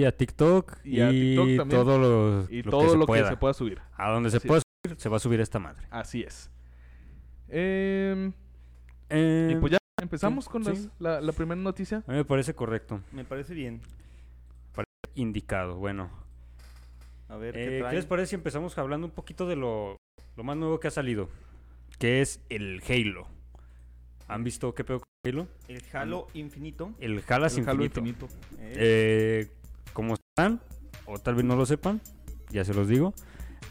y a TikTok Y a TikTok también. todo lo, Y lo todo que se lo pueda. que se pueda subir. A donde se Así pueda subir, se va a subir esta madre. Así es. Em, Eh, y pues ya empezamos sí, con sí. las- la, la primera noticia. A mí me parece correcto, Me parece bien. indicado. Bueno, A ver, Eh, ¿qué ¿qué trae? les parece si empezamos hablando un poquito de lo, lo más nuevo que ha salido? Que es el Halo. ¿Han visto qué pedo con Halo? El Halo Infinito. El Halas El Halo Infinito. Infinito. Eh, Eh, están, o tal vez no lo sepan, ya se los digo.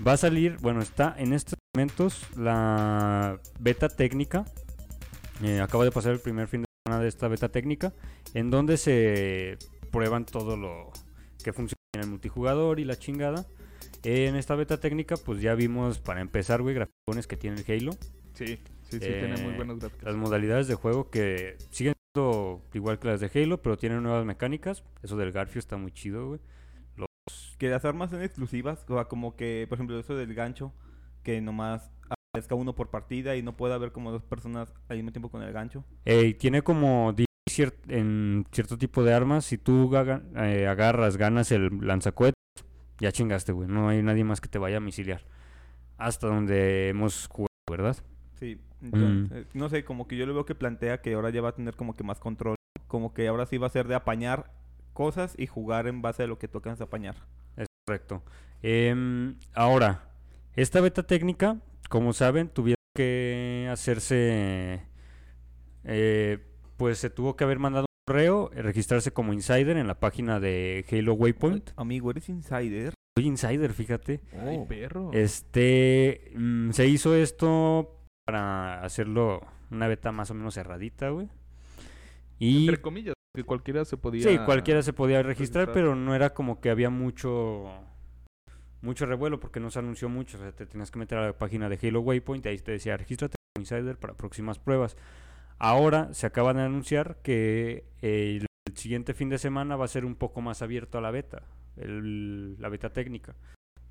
Va a salir, bueno, está en estos momentos la beta técnica. Eh, acaba de pasar el primer fin de semana de esta beta técnica, en donde se prueban todo lo que funciona en el multijugador y la chingada. Eh, en esta beta técnica, pues ya vimos, para empezar, güey, graficones que tiene el Halo. Sí, sí, sí, Eh, tiene muy buenas gráficas. Las modalidades de juego que siguen siendo igual que las de Halo, pero tienen nuevas mecánicas. Eso del Garfio está muy chido, güey. Que las armas son exclusivas. O sea, como que, por ejemplo, eso del gancho. Que nomás aparezca uno por partida y no pueda haber como dos personas al mismo tiempo con el gancho. Eh, tiene como cier- en cierto tipo de armas, si tú eh, agarras, ganas el lanzacohetes, ya chingaste, güey. No hay nadie más que te vaya a misiliar. Hasta donde hemos jugado, ¿verdad? Sí, Mm. entonces, no sé, como que yo lo veo que plantea que ahora ya va a tener como que más control. Como que ahora sí va a ser de apañar cosas y jugar en base a lo que tú alcanzas a apañar. Correcto. Em, ahora, esta beta técnica, como saben, tuvieron que hacerse. eh, pues se tuvo que haber mandado un correo, eh, registrarse como insider en la página de Halo Waypoint. Amigo, eres insider. Soy insider, fíjate. Ay, Oh. perro. Este. mm, se hizo esto para hacerlo una beta más o menos cerradita, güey. Y. Entre comillas, que cualquiera se podía. Sí, cualquiera se podía registrar, registrar. pero no era como que había mucho mucho revuelo porque no se anunció mucho. O sea, te tenías que meter a la página de Halo Waypoint y ahí te decía, regístrate como insider para próximas pruebas. Ahora se acaba de anunciar que eh, el siguiente fin de semana va a ser un poco más abierto a la beta, el- la beta técnica.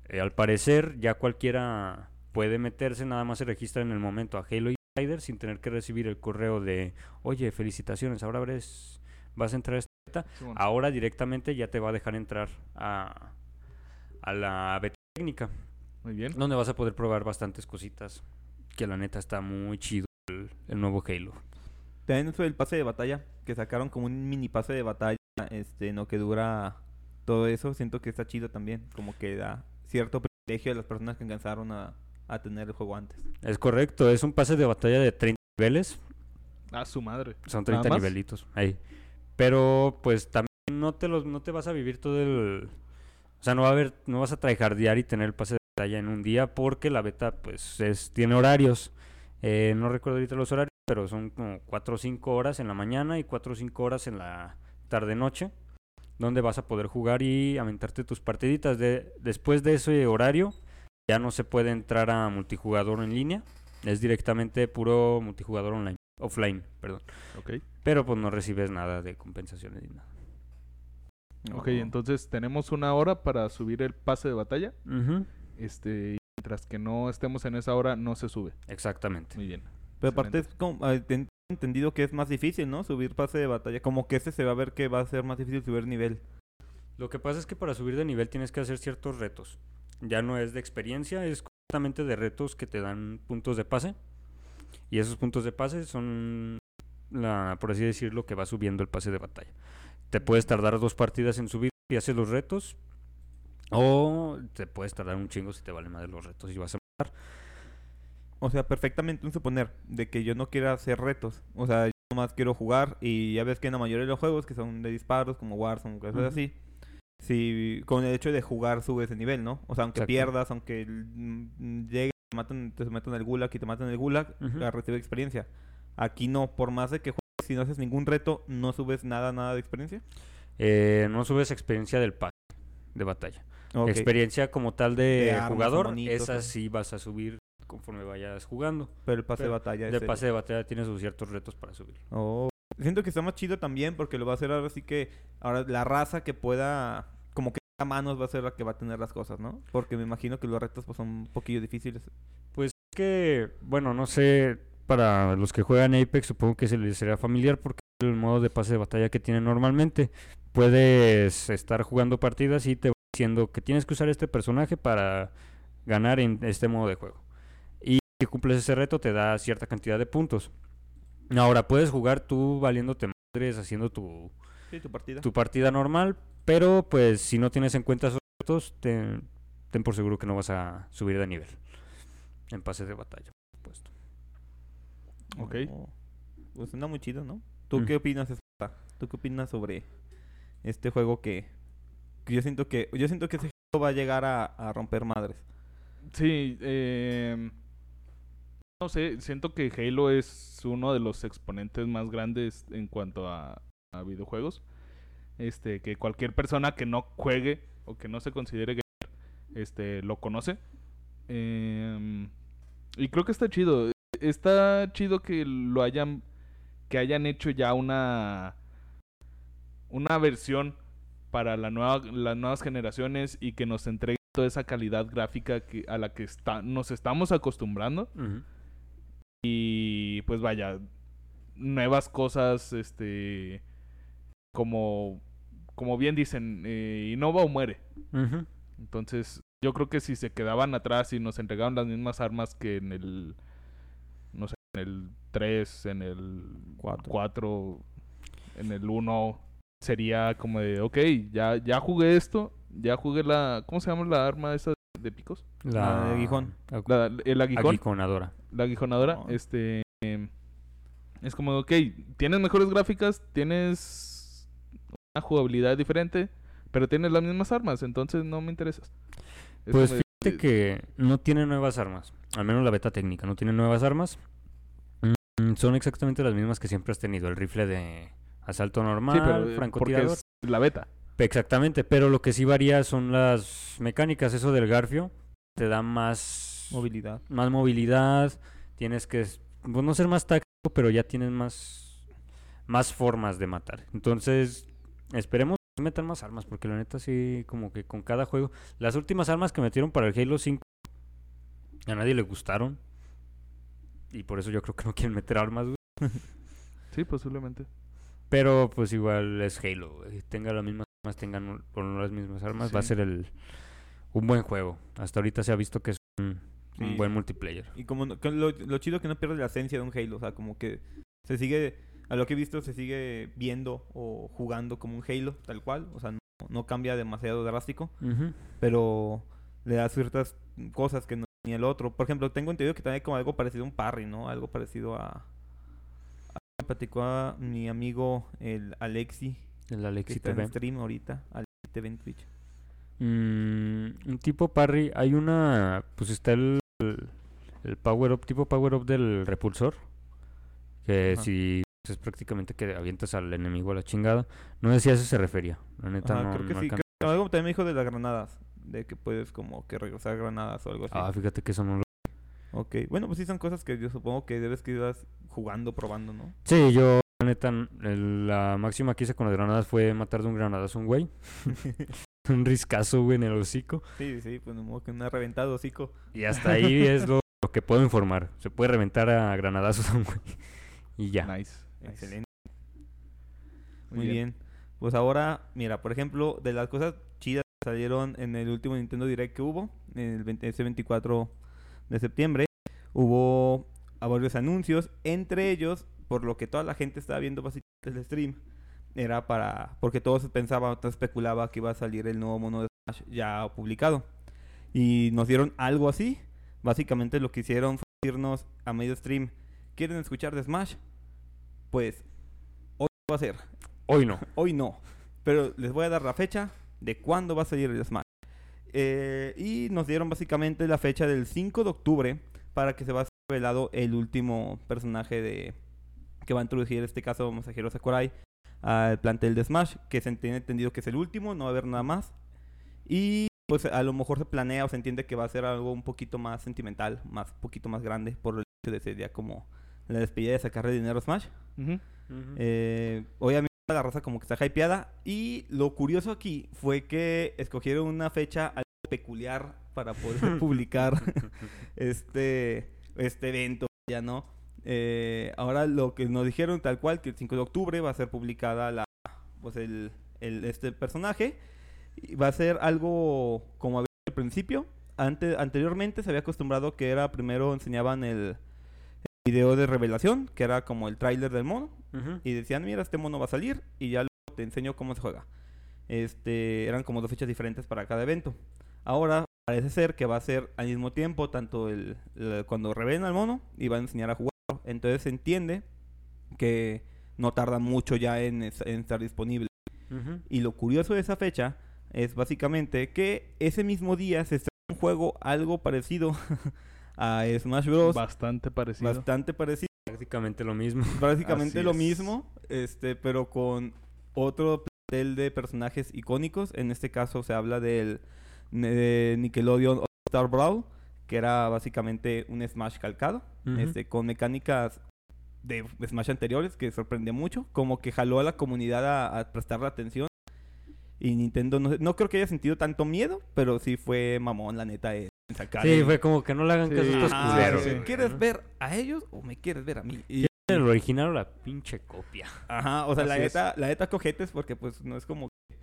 Eh, al parecer ya cualquiera puede meterse, nada más se registra en el momento a Halo Insider sin tener que recibir el correo de, oye, felicitaciones, ahora eres, vas a entrar a esta beta. Ahora directamente ya te va a dejar entrar a, a la beta técnica, Muy bien. donde vas a poder probar bastantes cositas. Que la neta está muy chido el, el nuevo Halo. También eso del pase de batalla, que sacaron como un mini pase de batalla, este, no que dura todo eso, siento que está chido también, como que da cierto privilegio a las personas que alcanzaron a, a tener el juego antes. Es correcto, es un pase de batalla de 30 niveles. A su madre. Son ¿Nada 30 más? nivelitos. Ahí. Pero pues también no te los, no te vas a vivir todo el. O sea, no va a haber, no vas a tryhardear y tener el pase de batalla en un día porque la beta pues es, tiene horarios. Eh, no recuerdo ahorita los horarios, pero son como 4 o 5 horas en la mañana y 4 o 5 horas en la tarde-noche, donde vas a poder jugar y aventarte tus partiditas. De, después de ese horario, ya no se puede entrar a multijugador en línea, es directamente puro multijugador online, offline, perdón. Ok. Pero pues no recibes nada de compensaciones ni nada. Ok, No. entonces tenemos una hora para subir el pase de batalla. Ujú, Este, mientras que no estemos en esa hora, no se sube. Exactamente. Muy bien. Pero aparte es como, tengo entendido que es más difícil, ¿no? Subir pase de batalla, como que este se va a ver que va a ser más difícil subir nivel. Lo que pasa es que para subir de nivel tienes que hacer ciertos retos. Ya no es de experiencia, es completamente de retos que te dan puntos de pase. Y esos puntos de pase son, la, por así decirlo, que va subiendo el pase de batalla. Te puedes tardar dos partidas en subir y haces los retos. O te puedes tardar un chingo si te vale más de los retos y vas a matar. O sea, perfectamente un suponer de que yo no quiera hacer retos. O sea, yo nomás quiero jugar y ya ves que en la mayoría de los juegos que son de disparos, como Warzone, cosas así, si con el hecho de jugar subes de nivel, ¿no? O sea, aunque Exacto. pierdas, aunque llegue, matan, te matan el gulag y te matan el gulag, Ujú. a recibir experiencia. Aquí no, por más de que juegues, si no haces ningún reto, no subes nada, nada de experiencia. Eh, no subes experiencia del pase de batalla. Experiencia como tal de, De armas, jugador, monitos, esa sí vas a subir conforme vayas jugando. Pero el pase de batalla es el- pase de batalla tiene sus ciertos retos para subir. Oh. Siento que está más chido también porque lo va a hacer ahora sí que ahora la raza que pueda a manos va a ser la que va a tener las cosas, ¿no? Porque me imagino que los retos pues son un poquillo difíciles. Pues que, bueno, no sé, para los que juegan Apex supongo que se les será familiar porque es el modo de pase de batalla que tienen normalmente. puedes estar jugando partidas y te va diciendo que tienes que usar este personaje para ganar en este modo de juego. Y si cumples ese reto te da cierta cantidad de puntos. Ahora, puedes jugar tú valiéndote madres, haciendo tu, Sí, tu partida. tu partida normal, pero pues si no tienes en cuenta esos retos, ten, ten por seguro que no vas a subir de nivel en pases de batalla, por supuesto. Ok. Oh, Pues suena muy chido, ¿no? ¿Tú Mm. qué opinas, Esparta? ¿Tú qué opinas sobre este juego que, que yo siento que yo siento que ese juego va a llegar a, a romper madres? Sí, eh, no sé, siento que Halo es uno de los exponentes más grandes en cuanto a, a videojuegos. Este, que cualquier persona que no juegue o que no se considere gamer, este, lo conoce. Em, y creo que está chido. Está chido que lo hayan, que hayan hecho ya una, una versión para la nueva, las nuevas generaciones y que nos entreguen toda esa calidad gráfica que, a la que está, nos estamos acostumbrando. Y pues vaya, nuevas cosas, este, como, como bien dicen, eh, innova o muere. Entonces, yo creo que si se quedaban atrás y nos entregaban las mismas armas que en el, no sé, en el 3, en el Cuatro. 4, en el 1, sería como de, ok, ya, ya jugué esto, ya jugué la, ¿cómo se llama la arma esa de picos? La de aguijón. agu- La- el aguijón. aguijonadora. la aguijonadora, No. este em, es como, ok, tienes mejores gráficas, tienes una jugabilidad diferente, pero tienes las mismas armas, entonces no me interesas. Es Pues de- fíjate que no tiene nuevas armas, al menos la beta técnica, no tiene nuevas armas. Mm, Son exactamente las mismas que siempre has tenido, el rifle de asalto normal, sí, pero eh, porque francotirador. es la beta. Exactamente, pero lo que sí varía son las mecánicas, eso del garfio te da más Movilidad. más movilidad, tienes que pues, no ser más táctico, pero ya tienes más más formas de matar. Entonces, esperemos que metan más armas porque la neta sí como que con cada juego, las últimas armas que metieron para el Halo 5 a nadie le gustaron. Y por eso yo creo que no quieren meter armas, güey. Sí, posiblemente. Pero pues igual es Halo, güey. Tenga las mismas armas, tengan o no las mismas armas, va a ser el un buen juego. Hasta ahorita se ha visto que es un, buen multiplayer. Y como no- lo, lo chido que no pierde la esencia de un Halo, o sea, como que se sigue, a lo que he visto, se sigue viendo o jugando como un Halo, tal cual, o sea, no, no cambia demasiado drástico, pero le da ciertas cosas que no tenía el otro. Por ejemplo, tengo entendido que también hay como algo parecido a un parry, ¿no? Algo parecido a... a platicó a mi amigo el Alexi, El que Alexi está en TV. stream ahorita, Alexi TV en Twitch. Mm, un tipo parry. Hay una. Pues está el. El power up, tipo power up del repulsor. Que Ajá. si. Es prácticamente que avientas al enemigo a la chingada. No sé si a eso se refería. La neta Ajá, no. creo que no sí. creo- algo también me dijo de las granadas, de que puedes como que regresar granadas o algo así. Ah, fíjate que eso no lo. Ok, bueno, pues sí son cosas que yo supongo que debes que ibas jugando, probando, ¿no? Sí, yo. La neta, el- la máxima que hice con las granadas fue matar de un granadazo a un güey. un riscazo, güey, en el hocico. Sí, sí, pues de modo que ha reventado hocico. Y hasta ahí es lo, lo que puedo informar. Se puede reventar a granadazos a un güey. Y ya. Nice. Excelente. Muy bien. Pues ahora, mira, por ejemplo, de las cosas chidas que salieron en el último Nintendo Direct que hubo, en el 20 ese 24 de septiembre, hubo a varios anuncios, entre ellos, por lo que toda la gente estaba viendo básicamente el stream, era para, porque todos pensaban, todo especulaba que iba a salir el nuevo mono de Smash ya publicado. Y nos dieron algo así. Básicamente lo que hicieron fue decirnos a medio stream, ¿quieren escuchar de Smash? Pues hoy va a ser, Hoy no. hoy no, pero les voy a dar la fecha de cuándo va a salir el Smash. Eh, y nos dieron básicamente la fecha del 5 de octubre para que se va a ser revelado el último personaje de que va a introducir en este caso Masahiro Sakurai al plantel de Smash, que se tiene entendido que es el último, no va a haber nada más. Y pues a lo mejor se planea o se entiende que va a ser algo un poquito más sentimental, más poquito más grande por el hecho de ser ya como la despedida de sacarle dinero a Smash. Eh, obviamente la raza como que está hypeada. Y lo curioso aquí fue que escogieron una fecha algo peculiar para poder publicar este, este evento, ya no. Eh, ahora lo que nos dijeron tal cual que el 5 de octubre va a ser publicada la pues el, el, este personaje. Y va a ser algo como había al principio. Ante, anteriormente se había acostumbrado que era primero enseñaban el video de revelación, que era como el tráiler del mono. Y decían, mira, este mono va a salir y ya luego te enseño cómo se juega. Este, eran como dos fechas diferentes para cada evento. Ahora parece ser que va a ser al mismo tiempo, tanto el, el- cuando revelen al mono y van a enseñar a jugarlo. Entonces se entiende que no tarda mucho ya en, es- en estar disponible. Y lo curioso de esa fecha es básicamente que ese mismo día se estrena un juego algo parecido a Smash Bros. Bastante parecido. Bastante parecido Prácticamente lo mismo. básicamente Así lo es. mismo, este, pero con otro plantel de personajes icónicos. En este caso se habla del de Nickelodeon All Star Brawl, que era básicamente un Smash calcado, este, con mecánicas de Smash anteriores que sorprendió mucho, como que jaló a la comunidad a, a prestarle atención. Y Nintendo no, no creo que haya sentido tanto miedo, pero sí fue mamón, la neta, en sacar Sí, el- fue como que no le hagan caso a Sí. estos culeros. sí. ¿Quieres ver a ellos o me quieres ver a mí? Y- ¿El original o la pinche copia? Ajá, o sea, la Así neta, la neta cojetes porque pues no es como que-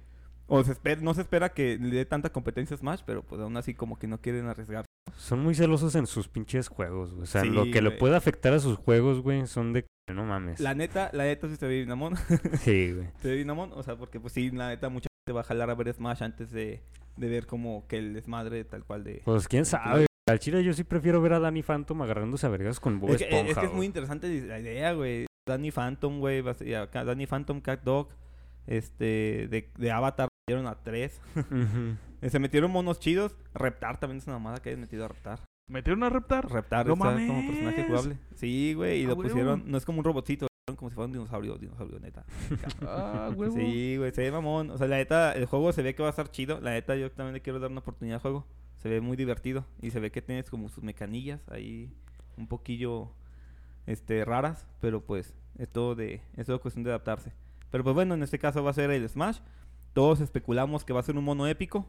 o se espera, no se espera que le dé tanta competencia a Smash, pero pues aún así como que no quieren arriesgar. Son muy celosos en sus pinches juegos, güey. O sea, lo Sí, que le güey. puede afectar a sus juegos, güey, son de que no mames. La neta, la neta sí se ve bien amón, Sí, güey. se ve bien amón, o sea, porque pues sí, la neta mucha gente va a jalar a ver Smash antes de, de ver como que el desmadre tal cual de... Pues quién sabe. Al chile yo sí prefiero ver a Danny Phantom agarrándose a vergas con Bob Es que, Esponja. es que es muy interesante la idea, güey. Danny Phantom, güey, Danny Phantom, Cat Dog, este, de, de Avatar, dieron a tres. Eh, Se metieron monos chidos. Reptar también es una mamada que hayan metido a Reptar. ¿Metieron a Reptar? Reptar ¡No está como personaje mames! jugable. Sí, güey, y ¡A lo pusieron, no es como un pusieron como si fuera un dinosaurio, dinosaurio, neta. Ah, huevo. Sí, güey, se ve mamón. O sea, la neta, el juego se ve que va a estar chido. La neta, yo también le quiero dar una oportunidad al juego. Se ve muy divertido. Y se ve que tienes como sus mecanillas ahí un poquillo este, raras. Pero pues, es todo, de, es todo cuestión de adaptarse. Pero pues bueno, en este caso va a ser el Smash. Todos especulamos que va a ser un mono épico.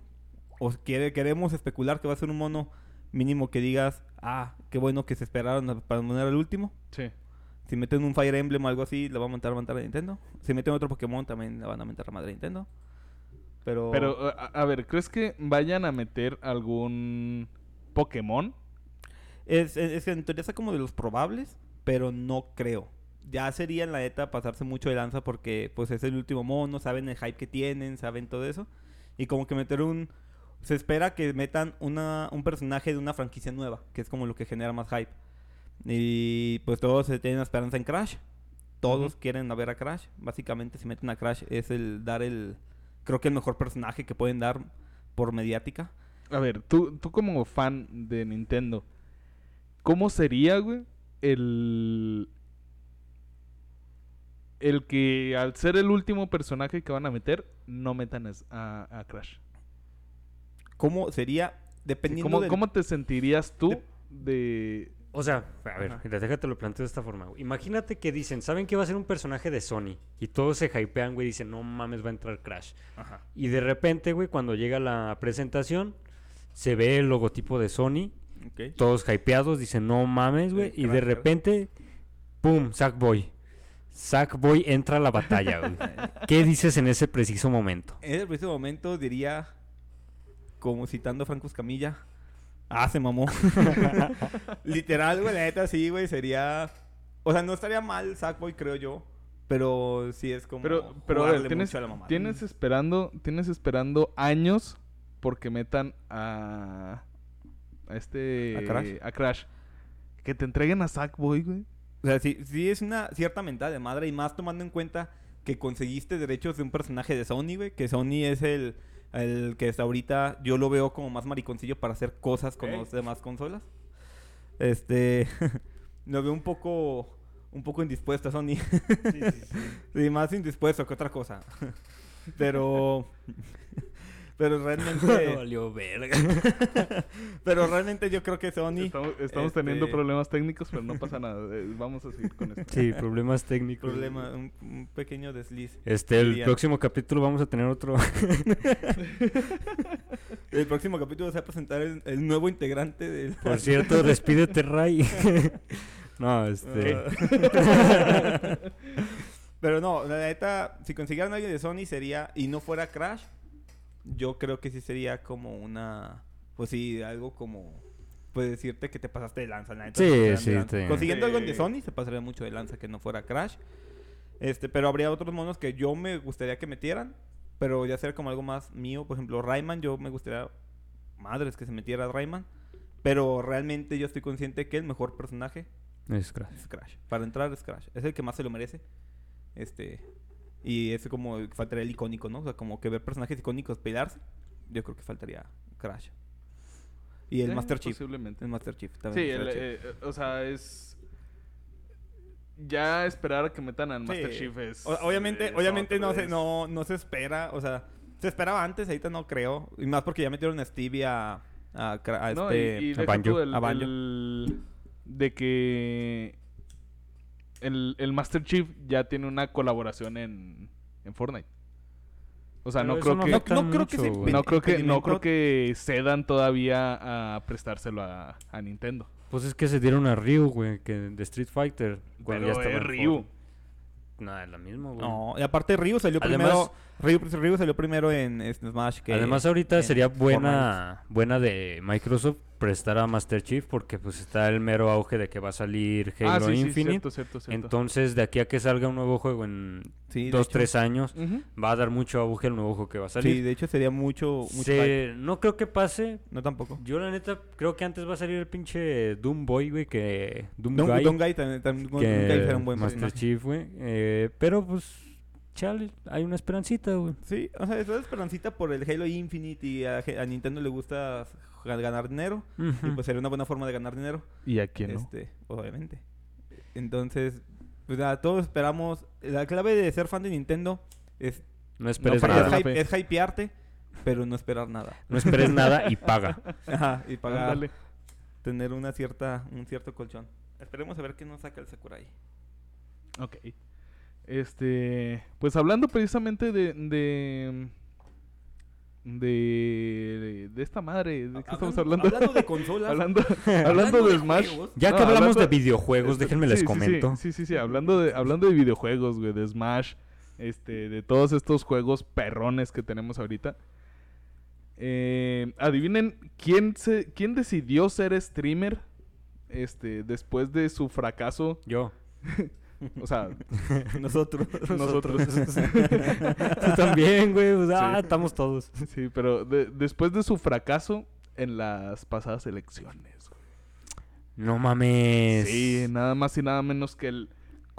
O quiere, queremos especular que va a ser un mono mínimo que digas, ah, qué bueno que se esperaron para poner al último. Sí. Si meten un Fire Emblem o algo así, le va a montar a montar a Nintendo. Si meten otro Pokémon, también le van a mentar a madre a Nintendo. Pero. Pero, a, a ver, ¿crees que vayan a meter algún Pokémon? Es, es, en teoría está como de los probables, pero no creo. Ya sería en la neta pasarse mucho de lanza porque pues es el último mono, saben el hype que tienen, saben todo eso. Y como que meter un... Se espera que metan una, un personaje de una franquicia nueva, que es como lo que genera más hype. Y pues todos se tienen esperanza en Crash. Todos quieren ver a Crash. Básicamente si meten a Crash es el dar el... Creo que el mejor personaje que pueden dar por mediática. A ver, tú, tú como fan de Nintendo, ¿cómo sería, güey, el... El que al ser el último personaje que van a meter, no metan a, a- Crash? ¿Cómo sería? Dependiendo ¿Cómo, del- cómo te sentirías tú de- de... O sea, a ver, Ajá. déjate lo planteo de esta forma. güey. Imagínate que dicen, ¿saben que va a ser un personaje de Sony? Y todos se hypean, güey, dicen, no mames, va a entrar Crash. Ajá. Y de repente, güey, cuando llega la presentación, se ve el logotipo de Sony, todos hypeados, dicen, no mames, güey. Y de repente, ¡pum! Sackboy. Sackboy entra a la batalla, güey. ¿Qué dices en ese preciso momento? En ese preciso momento diría, como citando a Franco Escamilla, ah, se mamó. Literal, güey, la neta sí, güey, sería... O sea, no estaría mal Sackboy, creo yo, pero sí es como Pero, pero jugarle tienes, mucho a la mamada. tienes esperando, tienes esperando años porque metan a, a este ¿A Crash? a Crash. Que te entreguen a Sackboy, güey. O sea, sí, sí es una cierta mentada de madre y más tomando en cuenta que conseguiste derechos de un personaje de Sony, güey, que Sony es el, el que hasta ahorita yo lo veo como más mariconcillo para hacer cosas con las demás consolas. Este, lo veo un poco, un poco indispuesto a Sony. Sí, más indispuesto que otra cosa. Pero, pero realmente, Valió verga. pero realmente yo creo que Sony... Estamos, estamos teniendo este- problemas técnicos, pero no pasa nada. eh, Vamos a seguir con esto. Sí, problemas técnicos. Problema, un, un pequeño desliz. Este, el próximo capítulo vamos a tener otro. El próximo capítulo se va a presentar el, el nuevo integrante del... Por cierto, despídete, Ray. no, este. Ah. Pero no, la neta, si consiguieran a alguien de Sony sería, y no fuera Crash, yo creo que sí sería como una, pues sí, algo como, pues decirte que te pasaste de lanza, la neta. Sí, de sí, lanza. sí. Consiguiendo algo de. Sony se pasaría mucho de lanza que no fuera Crash. Este, pero habría otros monos que yo me gustaría que metieran, pero ya sea como algo más mío, por ejemplo, Rayman, yo me gustaría, madres, que se metiera Rayman. Pero realmente yo estoy consciente que el mejor personaje Es Crash. es Crash. Para entrar es Crash. Es el que más se lo merece. Este. Y es como faltaría el icónico, ¿no? O sea, como que ver personajes icónicos pelearse. Yo creo que faltaría Crash. Y el Eh, Master Chief. Posiblemente. El Master Chief Sí, también. el, estaría eh, eh, o sea, es... Ya esperar a que metan al. Master Sí. Chief es... O- obviamente, es obviamente no, se, no, no se espera. O sea, se esperaba antes, ahorita no creo. Y más porque ya metieron a Stevie a. A, a No, este. y, y a deja Banjo. tú el- A Banjo. el- de que el, el Master Chief ya tiene una colaboración en, en Fortnite. O sea, Pero no creo no que No- no creo que se no creo que no creo que cedan todavía a prestárselo a, a Nintendo. Pues es que se dieron a Ryu, güey, que de Street Fighter. cuando Pero ya estaba es en Ryu. Fortnite. No, es lo mismo, güey. No, y aparte Ryu salió Además- primero. Ryu, Ryu salió primero en Smash que. Además ahorita sería Fortnite. buena buena de Microsoft prestar a Master Chief porque pues está el mero auge de que va a salir Halo ah, sí, sí, Infinite. cierto, cierto, cierto. Entonces, de aquí a que salga un nuevo juego en Sí, dos, tres años, va a dar mucho auge el nuevo juego que va a Sí, salir. de hecho sería mucho. mucho Se- no creo que pase. No tampoco. Yo la neta creo que antes va a salir el pinche Doom Boy, güey, que Doom Don, Guy, Don Guy también, también que Guy será un buen Master personaje. Chief, güey. Eh, pero pues, chale, hay una esperancita, güey. Sí, o sea, es esperancita por el Halo Infinite y a, a Nintendo le gusta ganar dinero. Y pues sería una buena forma de ganar dinero. ¿Y a quién no? Este, obviamente. Entonces, pues nada, todos esperamos. La clave de ser fan de Nintendo es, no esperes no es, nada. la hype- es hypearte, pero no esperar nada. No esperes nada y paga. Ajá, y pagar, Ándale. tener una cierta, un cierto colchón. Esperemos a ver qué nos saca el Sakurai. Ok. Este, pues hablando precisamente de de de, de esta madre, ¿de qué estamos hablando? Hablando de consolas. hablando, hablando de Smash. juegos. Ya que hablamos hablando- de videojuegos, Este, déjenme sí, les sí, sí, comento. Sí, sí, sí, hablando de hablando de videojuegos, güey, de Smash, este, de todos estos juegos perrones que tenemos ahorita. Eh, adivinen quién se quién decidió ser streamer este después de su fracaso, Yo. o sea, Nosotros. nosotros. Tú también, güey. pues, ah, Sí. estamos todos. Sí, pero de- después de su fracaso en las pasadas elecciones. güey. No mames. Sí, nada más y nada menos que el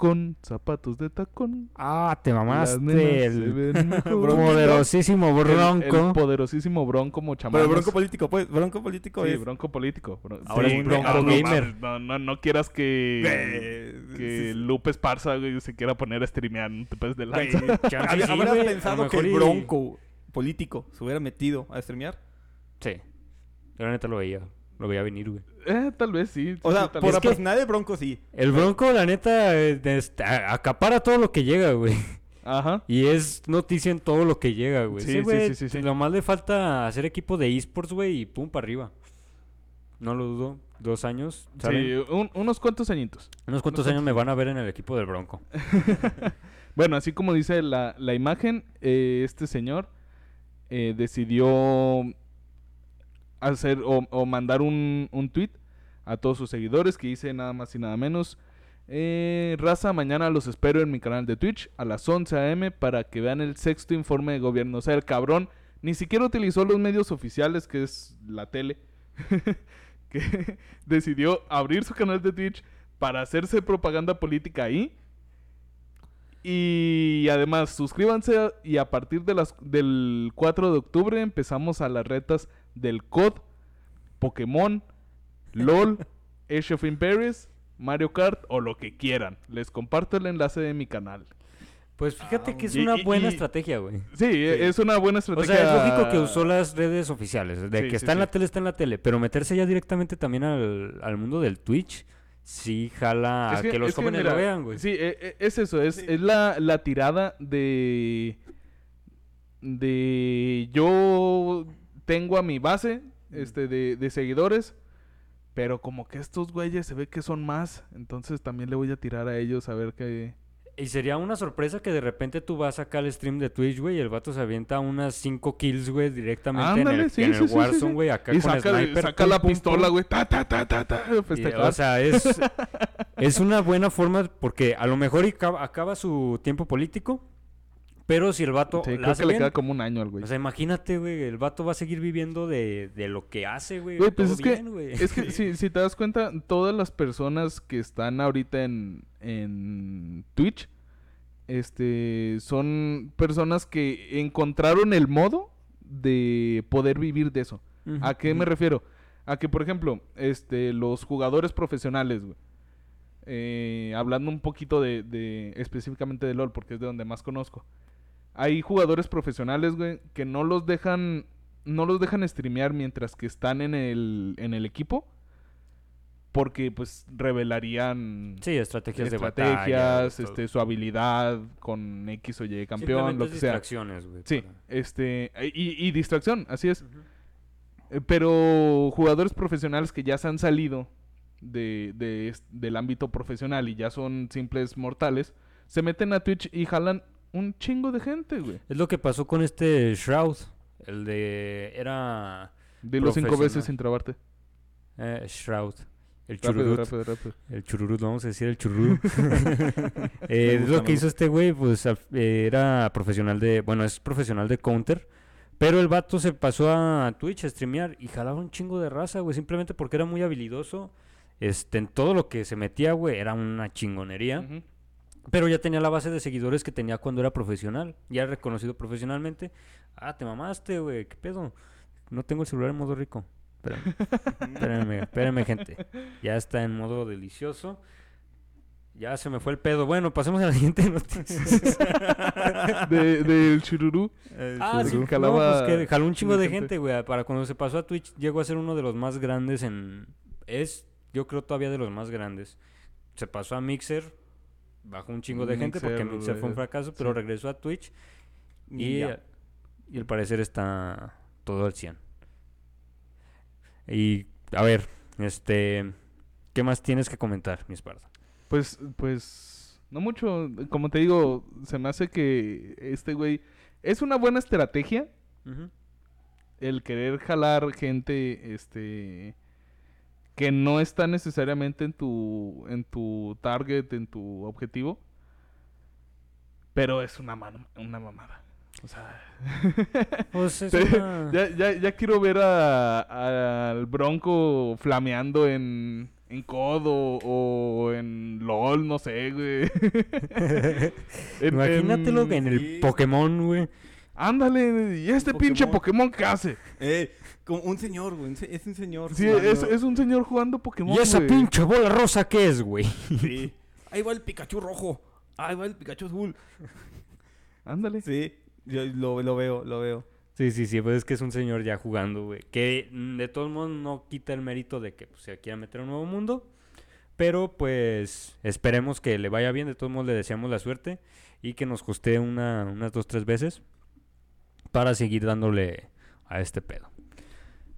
con zapatos de tacón. Ah, te mamaste. El poderosísimo Bronco. El, poderosísimo Bronco Pero Mochamanos. bronco político, pues. Bronco político Sí, es. Bronco político. bro- Ahora sí, es Bronco no, gamer. No, no, no quieras que, Eh, que Lupe Esparza güey, se quiera poner a streamear. No te pases de lanza. Chance ¿habría- sí, ¿Habrás güey, a lo pensado que el y- bronco político se hubiera metido a streamear? Sí. Yo la neta lo veía. Lo veía venir, güey. Eh, tal vez sí. O sí, sea, por la personalidad del bronco sí. El Bronco, la neta, eh, a- acapara todo lo que llega, güey. Ajá. Y es noticia en todo lo que llega, güey. Sí, Sí, sí, güey. sí, sí, sí. Lo más le falta hacer equipo de esports, güey, y pum, para arriba. No lo dudo. Dos años, ¿saben? Sí, un- unos cuantos añitos. Unos cuantos unos años me van a ver en el equipo del Bronco. Bueno, así como dice la, la imagen, eh, este señor eh, decidió hacer o, mandar un, un tweet a todos sus seguidores que dice nada más y nada menos. eh, raza, mañana los espero en mi canal de Twitch a las 11 a.m. para que vean el sexto informe de gobierno. O sea, el cabrón ni siquiera utilizó los medios oficiales, que es la tele, que decidió abrir su canal de Twitch para hacerse propaganda política ahí. Y además, suscríbanse y a partir de las, del 4 de octubre empezamos a las retas del COD, Pokémon, LOL, Age of Empires, Mario Kart o lo que quieran. Les comparto el enlace de mi canal. Pues fíjate Ah, que es y- una y- buena y- estrategia, güey. Sí, es una buena O estrategia. sea, es lógico que usó las redes oficiales. De Sí, que sí, está en la sí. tele, está en la tele. Pero meterse ya directamente también al, al mundo del Twitch, sí jala Es a que, los es jóvenes mira, lo vean, güey. Sí, e- e- es eso, es, Sí. es la, la tirada de. de. Yo tengo a mi base este, de, de seguidores, pero como que estos güeyes se ve que son más, entonces también le voy a tirar a ellos a ver qué. Y sería una sorpresa que de repente tú vas acá al stream de Twitch, güey, y el vato se avienta unas 5 kills, güey, directamente en Ándale, el, sí, en sí, el sí, Warzone, sí. güey, acá Y con saca, sniper. saca pum, la pum, pistola, güey. Ta, ta, ta, ta, ta. Y, o sea, es, es una buena forma porque a lo mejor acaba su tiempo político, pero si el vato Sí, la creo hace que le queda como un año al güey. o sea, imagínate, güey, el vato va a seguir viviendo de, de lo que hace, güey. Güey, pues es que- güey. Es que si, si te das cuenta, todas las personas que están ahorita en, en Twitch, este, son personas que encontraron el modo de poder vivir de eso. ¿A qué me refiero? A que, por ejemplo, este, los jugadores profesionales, güey. eh, hablando un poquito de, de- específicamente de LOL, porque es de donde más conozco. Hay jugadores profesionales, güey, que no los dejan, no los dejan streamear mientras que están en el, en el equipo. Porque, pues, revelarían Sí, estrategias, de batalla. estrategias, todo. este, su habilidad con X o Y campeón, lo que sea. distracciones, güey. Sí, para- este, y, y distracción, así es. Eh, Pero jugadores profesionales que ya se han salido de, de del ámbito profesional y ya son simples mortales, se meten a Twitch y jalan un chingo de gente, güey. Es lo que pasó con este Shroud. El de. Era. Dilo cinco veces sin trabarte. eh, Shroud. El chururut. rápido, rápido. El chururut, vamos a decir el chururut. Eh, gusta, lo que hizo este güey, pues eh, era profesional de. Bueno, es profesional de Counter. Pero el vato se pasó a Twitch a streamear y jalaba un chingo de raza, güey. Simplemente porque era muy habilidoso. Este, en todo lo que se metía, güey, era una chingonería. Pero ya tenía la base de seguidores que tenía cuando era profesional. Ya reconocido profesionalmente. Ah, te mamaste, güey. ¿Qué pedo? No tengo el celular en modo rico. Espérame, espérenme, espérenme, gente. Ya está en modo delicioso. Ya se me fue el pedo. Bueno, pasemos a la siguiente noticia. De- Del chururú. ah, sí, chururú. no, Jalaba pues que jaló un chingo de gente. gente, güey. Para cuando se pasó a Twitch, llegó a ser uno de los más grandes en... Es, yo creo, todavía de los más grandes. Se pasó a Mixer, bajó un chingo de gente porque Mixer, fue un fracaso, pero sí. regresó a Twitch y, Y y al parecer está todo al 100. Y, a ver, este... ¿Qué más tienes que comentar, mi Esparta? Pues, pues, no mucho. Como te digo, se me hace que este güey es una buena estrategia el querer jalar gente, este, que no está necesariamente en tu, en tu target, en tu objetivo, pero es una, man- una mamada. O sea, Pues es una- ya, ya, ya quiero ver a- al Bronco flameando en, en COD o, o en LOL, no sé, güey. En- Imagínatelo en el sí. Pokémon, güey. Ándale, ¿y este pinche Pokémon. Pokémon qué hace? Eh, como un señor, güey. Es un señor. Sí, jugando. es, es un señor jugando Pokémon. ¿Y esa güey. pinche bola rosa qué es, güey? Sí. Ahí va el Pikachu rojo. Ahí va el Pikachu azul. Ándale. Sí, yo lo, lo veo, lo veo. Sí, sí, sí, pues es que es un señor ya jugando, güey. Que mm, de todos modos no quita el mérito de que pues, se quiera meter a un nuevo mundo. Pero pues esperemos que le vaya bien. De todos modos le deseamos la suerte. Y que nos coste una, unas dos, tres veces. Para seguir dándole a este pedo.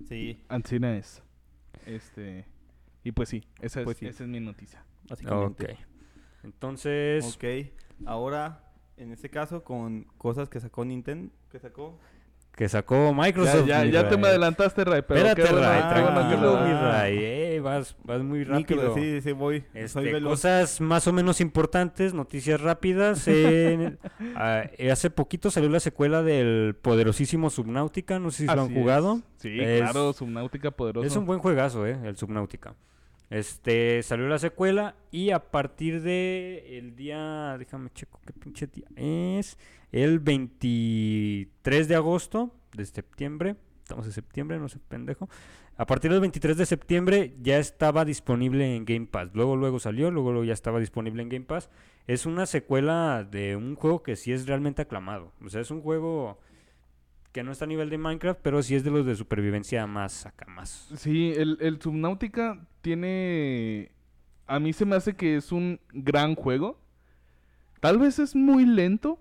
Sí, Ancina es. Este. Y pues sí, esa es, Pues sí. esa es mi noticia. básicamente. Ok. Entonces... Ok, ahora, en este caso, con cosas que sacó Nintendo, que sacó... Que sacó Microsoft. ya, ya te me adelantaste, Ray, pero Espérate, Ray, tranquilo, lo- mi Ah. Ray. eh, vas, vas muy rápido. Micro, sí, sí, voy. Este, veloz. cosas más o menos importantes, noticias rápidas. en- ah, eh, hace poquito salió la secuela del poderosísimo Subnautica, no sé si lo han jugado. es. Sí, Es- claro, Subnautica poderoso. Es un buen juegazo, eh, el Subnautica. Este, salió la secuela y a partir de el día, déjame checo qué pinche día es, el 23 de agosto de septiembre, estamos en septiembre, no sé, pendejo. A partir del 23 de septiembre ya estaba disponible en Game Pass. Luego, luego salió, luego, luego ya estaba disponible en Game Pass. Es una secuela de un juego que sí es realmente aclamado. O sea, es un juego que no está a nivel de Minecraft, pero sí es de los de supervivencia más acá, más. Sí, el, el Subnautica tiene... A mí se me hace que es un gran juego. Tal vez es muy lento.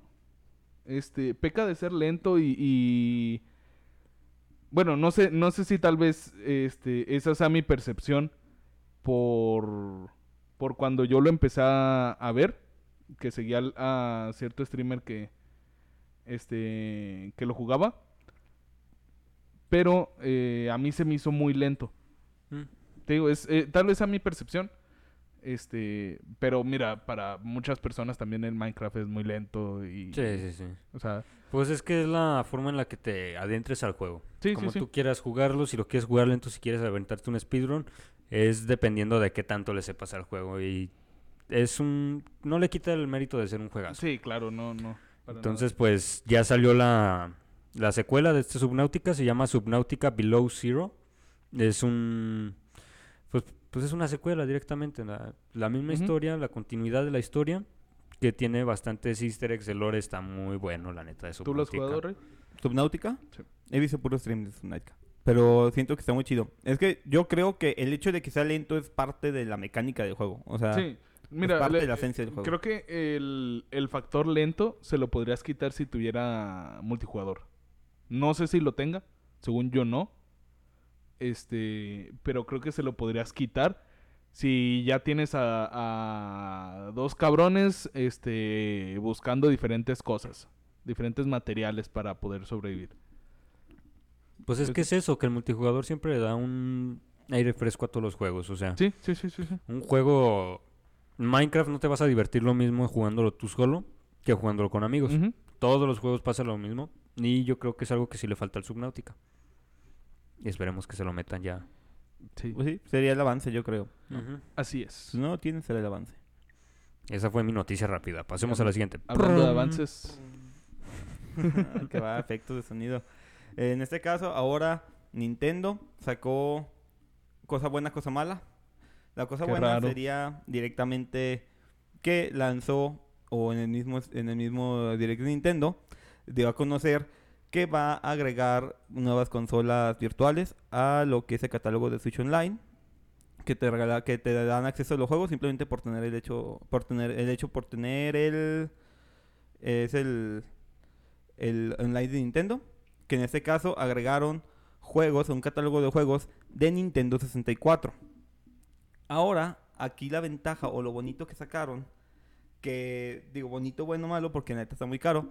Este, peca de ser lento y... Bueno, no sé, no sé si tal vez este, esa sea mi percepción por, por cuando yo lo empecé a, a ver. que seguía a cierto streamer que este que lo jugaba. Pero eh, a mí se me hizo muy lento. Mm. Te digo, es, eh, tal vez a mi percepción. Este, pero mira, para muchas personas también el Minecraft es muy lento y, Sí, sí, sí. o sea, Pues es que es la forma en la que te adentres al juego. sí, Como sí, sí. tú quieras jugarlo, si lo quieres jugar lento, si quieres aventarte un speedrun, es dependiendo de qué tanto le sepas al juego. Y es un... No le quita el mérito de ser un juegazo. Sí, claro, no, no. Entonces, pues ya salió la, la secuela de este Subnautica, se llama Subnautica Below Zero. Es un... Pues, pues es una secuela directamente, la, la misma historia, la continuidad de la historia, que tiene bastantes easter eggs, el lore está muy bueno, la neta, de nada. ¿Tú lo has Subnautica. jugado, Rey? ¿Subnautica? Sí. He visto puro stream de Subnautica. Pero siento que está muy chido. Es que yo creo que el hecho de que sea lento es parte de la mecánica del juego. O sea, Sí. Mira, parte le- de la esencia del juego. creo que el, el factor lento se lo podrías quitar si tuviera multijugador. No sé si lo tenga, según yo no. Este, pero creo que se lo podrías quitar si ya tienes a, a dos cabrones este buscando diferentes cosas, diferentes materiales para poder sobrevivir. Pues es que es eso, que el multijugador siempre le da un aire fresco a todos los juegos. O sea, Sí, sí, sí, sí, sí. un juego... Minecraft no te vas a divertir lo mismo jugándolo tú solo que jugándolo con amigos. Todos los juegos pasa lo mismo. Y yo creo que es algo que sí le falta al Subnautica. Y esperemos que se lo metan ya. Sí, pues sí, sería el avance, yo creo. así es. no lo tienen, será el avance. Esa fue mi noticia rápida. Pasemos a la siguiente. Hablando de avances, que va, efectos de sonido. En este caso, ahora Nintendo sacó cosa buena, cosa mala. La cosa Qué buena raro. sería directamente que lanzó, o en el mismo, en el mismo Direct de Nintendo, dio a conocer que va a agregar nuevas consolas virtuales a lo que es el catálogo de Switch Online. Que te regala, que te dan acceso a los juegos simplemente por tener el hecho, por tener el hecho por tener el es el el online de Nintendo, que en este caso agregaron juegos, un catálogo de juegos de Nintendo 64. Ahora, aquí la ventaja o lo bonito que sacaron, que digo bonito, bueno, malo, porque neta está muy caro,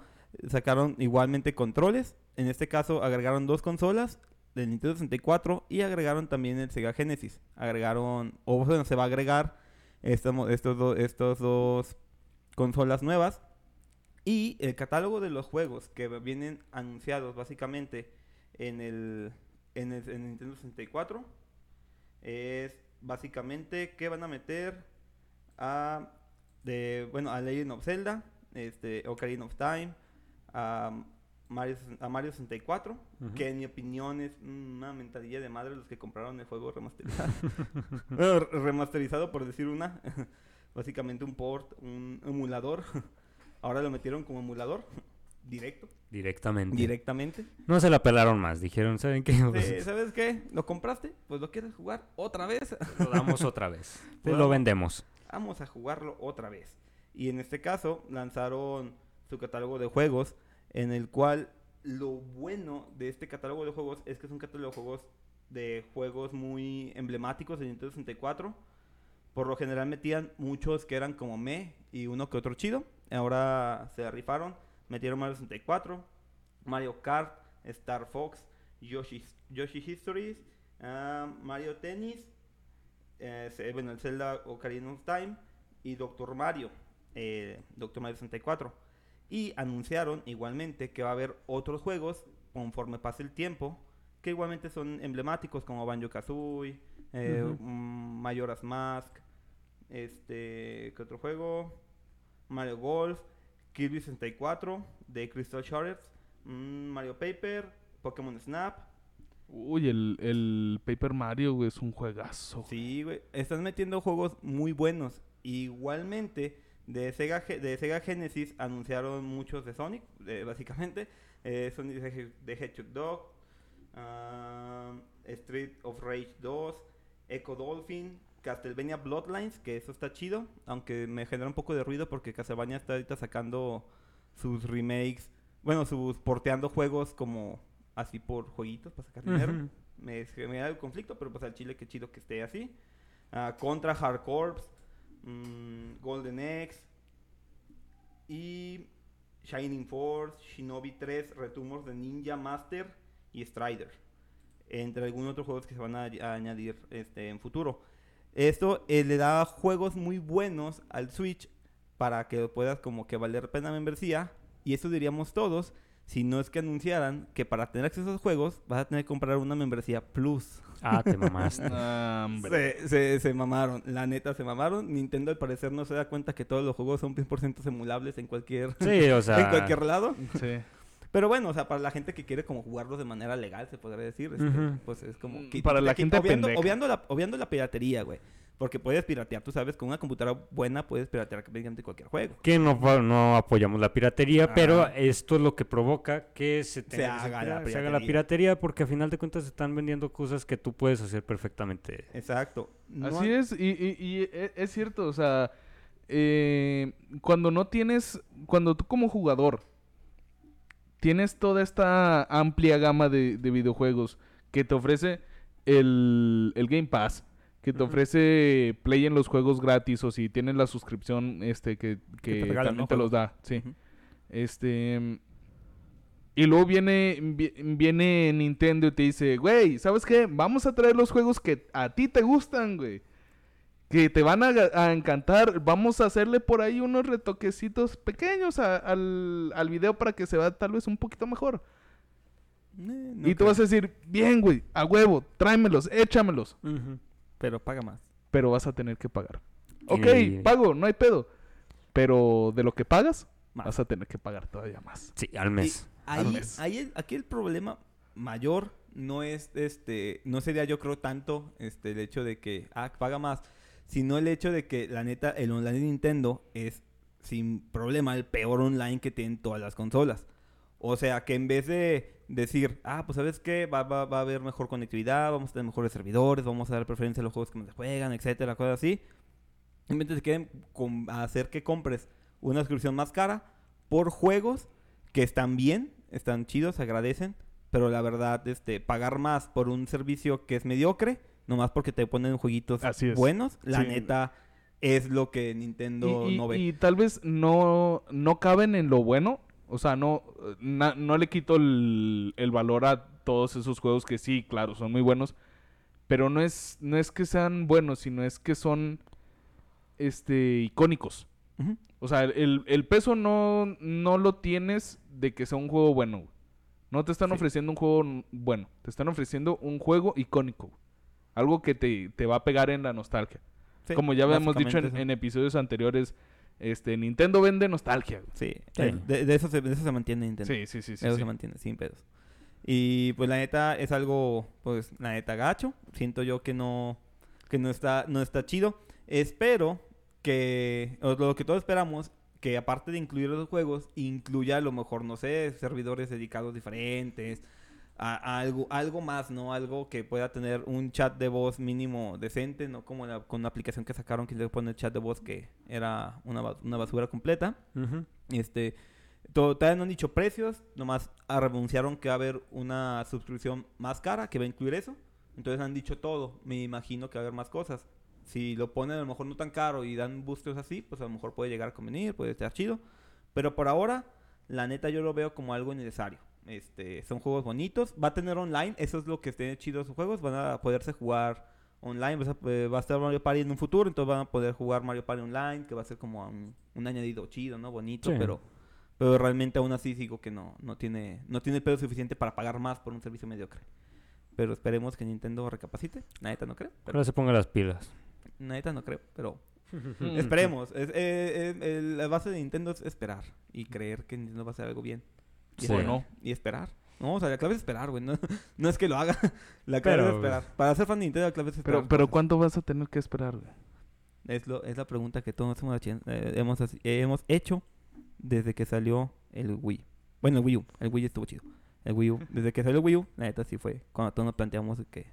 sacaron igualmente controles, en este caso agregaron dos consolas del Nintendo 64 y agregaron también el Sega Genesis. Agregaron, o bueno, se va a agregar estos, estos, estos dos consolas nuevas. Y el catálogo de los juegos que vienen anunciados básicamente en el, en el, en el Nintendo 64 es básicamente que van a meter a de bueno a Legend of Zelda, este Ocarina of Time, a Mario, a Mario 64, Ujú. que en mi opinión es una mentadilla de madre los que compraron el juego remasterizado. Bueno, remasterizado por decir una, básicamente un port, un emulador. Ahora lo metieron como emulador directo, Directamente. directamente. No se la pelaron más. Dijeron, ¿saben qué? ¿Sabes qué? ¿Lo compraste? Pues lo quieres jugar otra vez. lo damos otra vez. Te lo vendemos. Vamos a jugarlo otra vez. Y en este caso lanzaron su catálogo de juegos, en el cual lo bueno de este catálogo de juegos es que es un catálogo de juegos de juegos muy emblemáticos de Nintendo 64. Por lo general metían muchos que eran como me y uno que otro chido. Ahora se rifaron. Metieron Mario 64, Mario Kart, Star Fox, Yoshi, Yoshi Histories, ah, Mario Tennis, eh, bueno, el Zelda Ocarina of Time y Doctor Mario, eh, Doctor Mario 64. Y anunciaron igualmente que va a haber otros juegos conforme pase el tiempo, que igualmente son emblemáticos como Banjo Kazooie, eh, Ujú. mm, Majora's Mask, este, ¿qué otro juego? Mario Golf, Kirby 64 de Crystal Shards, mm, Mario Paper, Pokémon Snap, Uy, el, el Paper Mario, güey, es un juegazo. Sí, güey. Están metiendo juegos muy buenos. Igualmente, de Sega, de Sega Genesis anunciaron muchos de Sonic, básicamente. Eh, Sonic the Hedge- the Hedgehog Dog, ah, Street of Rage 2, Echo Dolphin, Castlevania Bloodlines, que eso está chido, aunque me genera un poco de ruido porque Castlevania está ahorita sacando sus remakes, bueno, sus porteando juegos como así por jueguitos para sacar dinero me genera el conflicto, pero pues al chile qué chido que esté así. Ah, contra Hard Corps, mm, Golden X, y Shining Force, Shinobi 3, Return of the Ninja Master y Strider. Entre algunos otros juegos que se van a, a añadir este, en futuro. Esto eh, le da juegos muy buenos al Switch para que puedas como que valer pena la membresía. Y eso diríamos todos, si no es que anunciaran que para tener acceso a esos juegos vas a tener que comprar una membresía Plus. Ah, te mamaste. Ah, se, se mamaron, la neta se mamaron. Nintendo al parecer no se da cuenta que todos los juegos son 100% emulables en cualquier, Sí, o sea. en cualquier lado. Sí. Pero bueno, o sea, para la gente que quiere como jugarlos de manera legal, se podría decir, este, pues es como... Mm, que- para la que- gente obviando, obviando la, obviando la piratería, güey. Porque puedes piratear, tú sabes, con una computadora buena puedes piratear prácticamente cualquier juego. Que no, no apoyamos la piratería, Ah. pero esto es lo que provoca que se, tenga que haga la se haga la piratería. porque a final de cuentas están vendiendo cosas que tú puedes hacer perfectamente. Exacto. No Así es, y, y- y e- es cierto, o sea, eh, cuando no tienes, cuando tú como jugador tienes toda esta amplia gama de, de videojuegos que te ofrece el, el Game Pass, que te ofrece Play en los juegos gratis, o si tienes la suscripción este que, que te regalan, también ¿no? te los da, sí. Este. Y luego viene, vi- viene Nintendo y te dice, güey, ¿sabes qué? Vamos a traer los juegos que a ti te gustan, güey. Que te van a, encantar. Vamos a hacerle por ahí unos retoquecitos pequeños a- al, al video para que se vea tal vez un poquito mejor. Eh, no y tú creo. vas a decir, bien, güey, a huevo, tráemelos, échamelos. Pero paga más. Pero vas a tener que pagar. Ok, pago, no hay pedo. Pero de lo que pagas, Más. vas a tener que pagar todavía más. Sí, al mes. Al Ahí, mes. ahí el- aquí el problema mayor no es este, no sería yo creo tanto este el hecho de que ah, paga más, sino el hecho de que la neta el online de Nintendo es sin problema el peor online que tienen todas las consolas. O sea, que en vez de decir, ah, pues sabes qué, va, va, va a haber mejor conectividad, vamos a tener mejores servidores, vamos a dar preferencia a los juegos que se juegan, etcétera, cosas así. En vez de que quieren com- hacer que compres una suscripción más cara por juegos que están bien, están chidos, agradecen, pero la verdad, este, pagar más por un servicio que es mediocre, nomás porque te ponen jueguitos Así buenos, la Sí. neta es lo que Nintendo y, y- no ve. y tal vez no, no caben en lo bueno. O sea, no, na- no le quito el, el valor a todos esos juegos que sí, claro, son muy buenos. Pero no es, no es que sean buenos, sino es que son este icónicos. O sea, el, el peso no, no lo tienes de que sea un juego bueno. No te están Sí. ofreciendo un juego bueno. Te están ofreciendo un juego icónico. Algo que te, te va a pegar en la nostalgia. Sí, Como ya habíamos dicho en, episodios anteriores, este Nintendo vende nostalgia. Sí, Sí. eh, De, de eso se, de eso se mantiene Nintendo. Sí, sí, sí, sí. eso sí. se mantiene, sin pedos. Y pues la neta es algo, pues la neta gacho. Siento yo que no, que no está, no está chido. Espero que, o lo que todos esperamos, que aparte de incluir los juegos, incluya a lo mejor, no sé, servidores dedicados diferentes, a, a algo, algo más, ¿no? Algo que pueda tener un chat de voz mínimo decente, no como la- con la aplicación que sacaron que le pone chat de voz que era una, una basura completa. Este, to- todavía no han dicho precios, nomás anunciaron que va a haber una suscripción más cara que va a incluir eso. Entonces han dicho todo. Me imagino que va a haber más cosas. Si lo ponen a lo mejor no tan caro y dan boosters así, pues a lo mejor puede llegar a convenir, puede estar chido. Pero por ahora, la neta yo lo veo como algo innecesario. Este, son juegos bonitos. Va a tener online, eso es lo que esté chido sus juegos. Van a poderse jugar online. Va a, eh, va a estar Mario Party en un futuro, entonces van a poder jugar Mario Party online, que va a ser como un, un añadido chido, ¿no? Bonito, Sí. pero pero realmente aún así digo que no no tiene no tiene el pedo suficiente para pagar más por un servicio mediocre. Pero esperemos que Nintendo recapacite. Neta no creo. Pero, se ponga las pilas. la neta no creo, pero esperemos. Es- eh, eh, el- la base de Nintendo es esperar y creer que Nintendo va a hacer algo bien. Y, Sí. esperar, no. y esperar. No, o sea, la clave es esperar, güey. No, no es que lo haga. La clave Pero, es esperar. Para ser fan de Nintendo, la clave es esperar. Pero, pero. ¿cuánto vas a tener que esperar? güey? Es, lo, es la pregunta que todos hemos, hecho- eh, hemos, eh, hemos hecho desde que salió el Wii. Bueno, el Wii U. El Wii estuvo chido. El Wii U. Desde que salió el Wii U, la neta sí fue cuando todos nos planteamos que,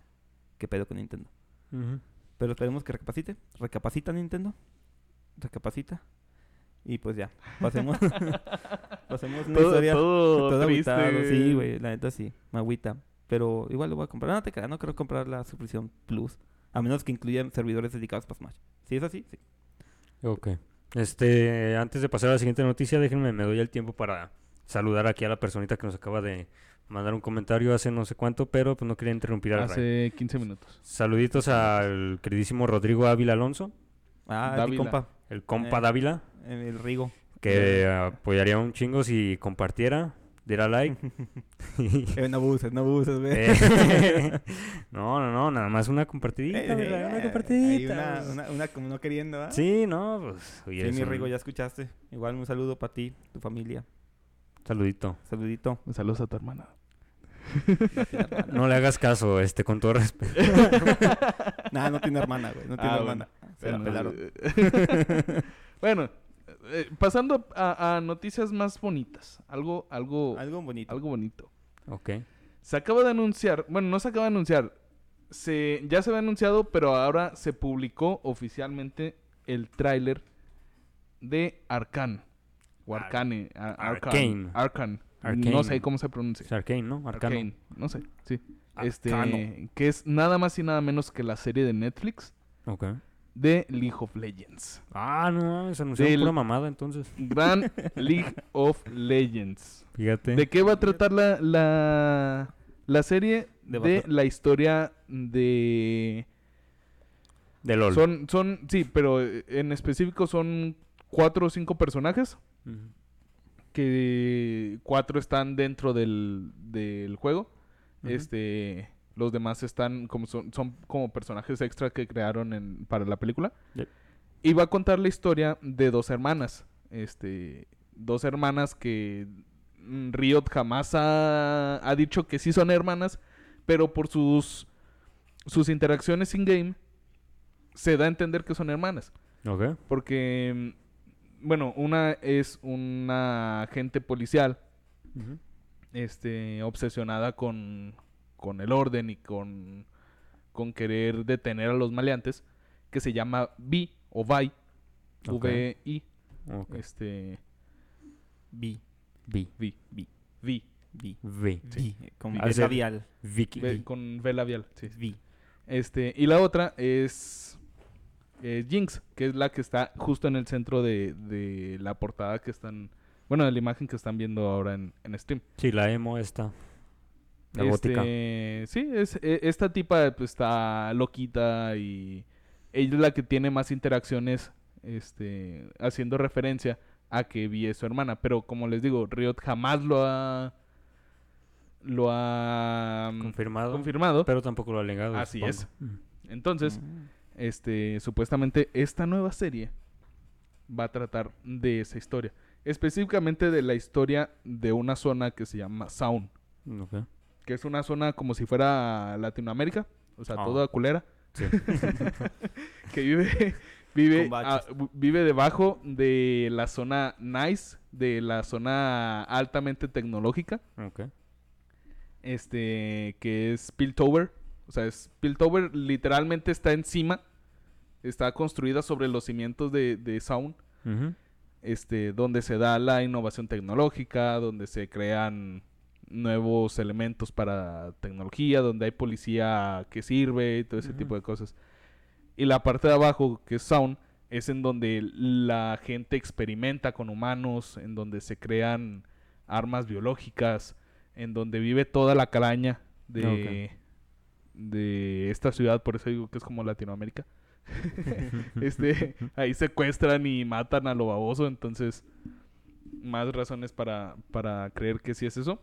que pedo con Nintendo. Pero esperemos que recapacite. Recapacita Nintendo. Recapacita. Y pues ya. Pasemos. pasemos una Todo, historia. todo Todo agüitado, sí, güey. La neta sí. Me agüita. Pero igual lo voy a comprar. No te creas, no quiero comprar la suscripción Plus. A menos que incluya servidores dedicados para Smash. Si es así, sí. Ok. Este, antes de pasar a la siguiente noticia, déjenme, me doy el tiempo para saludar aquí a la personita que nos acaba de mandar un comentario hace no sé cuánto, pero pues no quería interrumpir al Ray. Hace 15 minutos. Saluditos al queridísimo Rodrigo Ávila Alonso, Ah, mi compa, el compa Eh. Dávila, el Rigo. que apoyaría un chingo si compartiera, diera like. Eh, no abuses, no abuses, güey. Eh, no, no, no, nada más una compartidita, Eh, ¿verdad? eh, Una compartidita. Una, una, una como no queriendo, ¿ah? Sí, no, pues. oye, Sí, es mi un Rigo, ya escuchaste. Igual un saludo para ti, tu familia. Saludito. Saludito. Saludos a tu hermana. No le hagas caso, este, con todo respeto. Nah, no tiene hermana, güey. No tiene Ah, hermana. Se la Bueno, pelaron. eh, bueno, eh, pasando a, a noticias más bonitas. Algo, algo, Algo bonito. algo bonito. Ok. Se acaba de anunciar, bueno, no se acaba de anunciar, se, ya se había anunciado, pero ahora se publicó oficialmente el tráiler de Arcan. O Ar- Arcane. a- Arcane. Arcan. Arcan. Arcane. No sé cómo se pronuncia. Es Arcane, ¿no? Arcano. Arcane. No sé, sí. Arcano. Este, que es nada más y nada menos que la serie de Netflix Ok. De League of Legends. Ah, no, se anunció Del- pura mamada entonces. Gran League of Legends. Fíjate. ¿De qué va a tratar la, la, la serie? De la historia de... De LOL. Son, son, sí, pero en específico son cuatro o cinco personajes que cuatro están dentro del, del juego. Ujú. Este, los demás están como son, son como personajes extra que crearon en, para la película. Y va a contar la historia de dos hermanas. Este, dos hermanas que Riot jamás ha, ha dicho que sí son hermanas, pero por sus sus interacciones in game se da a entender que son hermanas. Ok. Porque, bueno, una es una agente policial este, obsesionada con, con el orden y con, con querer detener a los maleantes, que se llama Vi o Vi. V-I, Ok. este, Vi. Vi. Vi, Vi, Vi, Vi. V. Vi. Con Hacer- labial. Ve- con V labial, sí. Vi. Este, y la otra es Jinx, que es la que está justo en el centro de, de la portada que están, bueno, de la imagen que están viendo ahora en, en stream. Sí, la emo esta. La gótica. Este, sí, es, e- esta tipa pues, está loquita y ella es la que tiene más interacciones este, haciendo referencia a que Vi es su hermana. Pero como les digo, Riot jamás lo ha lo ha mm, Confirmado. confirmado. Pero tampoco lo ha legado. Así supongo. es. Entonces, Mm. este, supuestamente esta nueva serie va a tratar de esa historia. Específicamente de la historia de una zona que se llama Sound. Ok. Que es una zona como si fuera Latinoamérica, o sea, Ah. toda culera, Sí. que vive vive vive debajo de la zona nice, de la zona altamente tecnológica, ok. este que es Piltover, o sea, es Piltover literalmente está encima, está construida sobre los cimientos de, de Sound, este, donde se da la innovación tecnológica, donde se crean nuevos elementos para tecnología, donde hay policía que sirve y todo ese tipo de cosas. Y la parte de abajo, que es Sound, es en donde la gente experimenta con humanos, en donde se crean armas biológicas, en donde vive toda la calaña de, de esta ciudad, por eso digo que es como Latinoamérica. este, ahí secuestran y matan a lo baboso, entonces más razones para, para creer que sí es eso.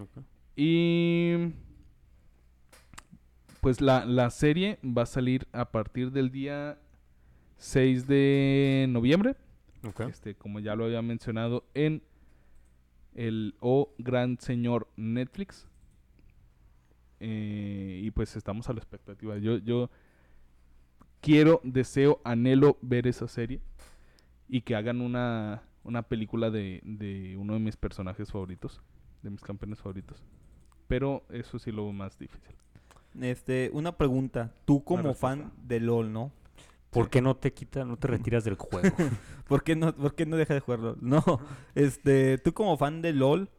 Ok. Y pues la, la serie va a salir a partir del día 6 de noviembre, este, como ya lo había mencionado en el O Gran Señor Netflix. Eh, y pues estamos a la expectativa. Yo, yo quiero, deseo, anhelo ver esa serie y que hagan una, una película de, de uno de mis personajes favoritos, de mis campeones favoritos. Pero eso sí lo más difícil. Este, una pregunta. Tú como fan de LOL, ¿no? ¿Por qué no te quitas, no te retiras del juego? ¿Por qué no, por qué no deja de jugarlo? No, este, tú como fan de LOL,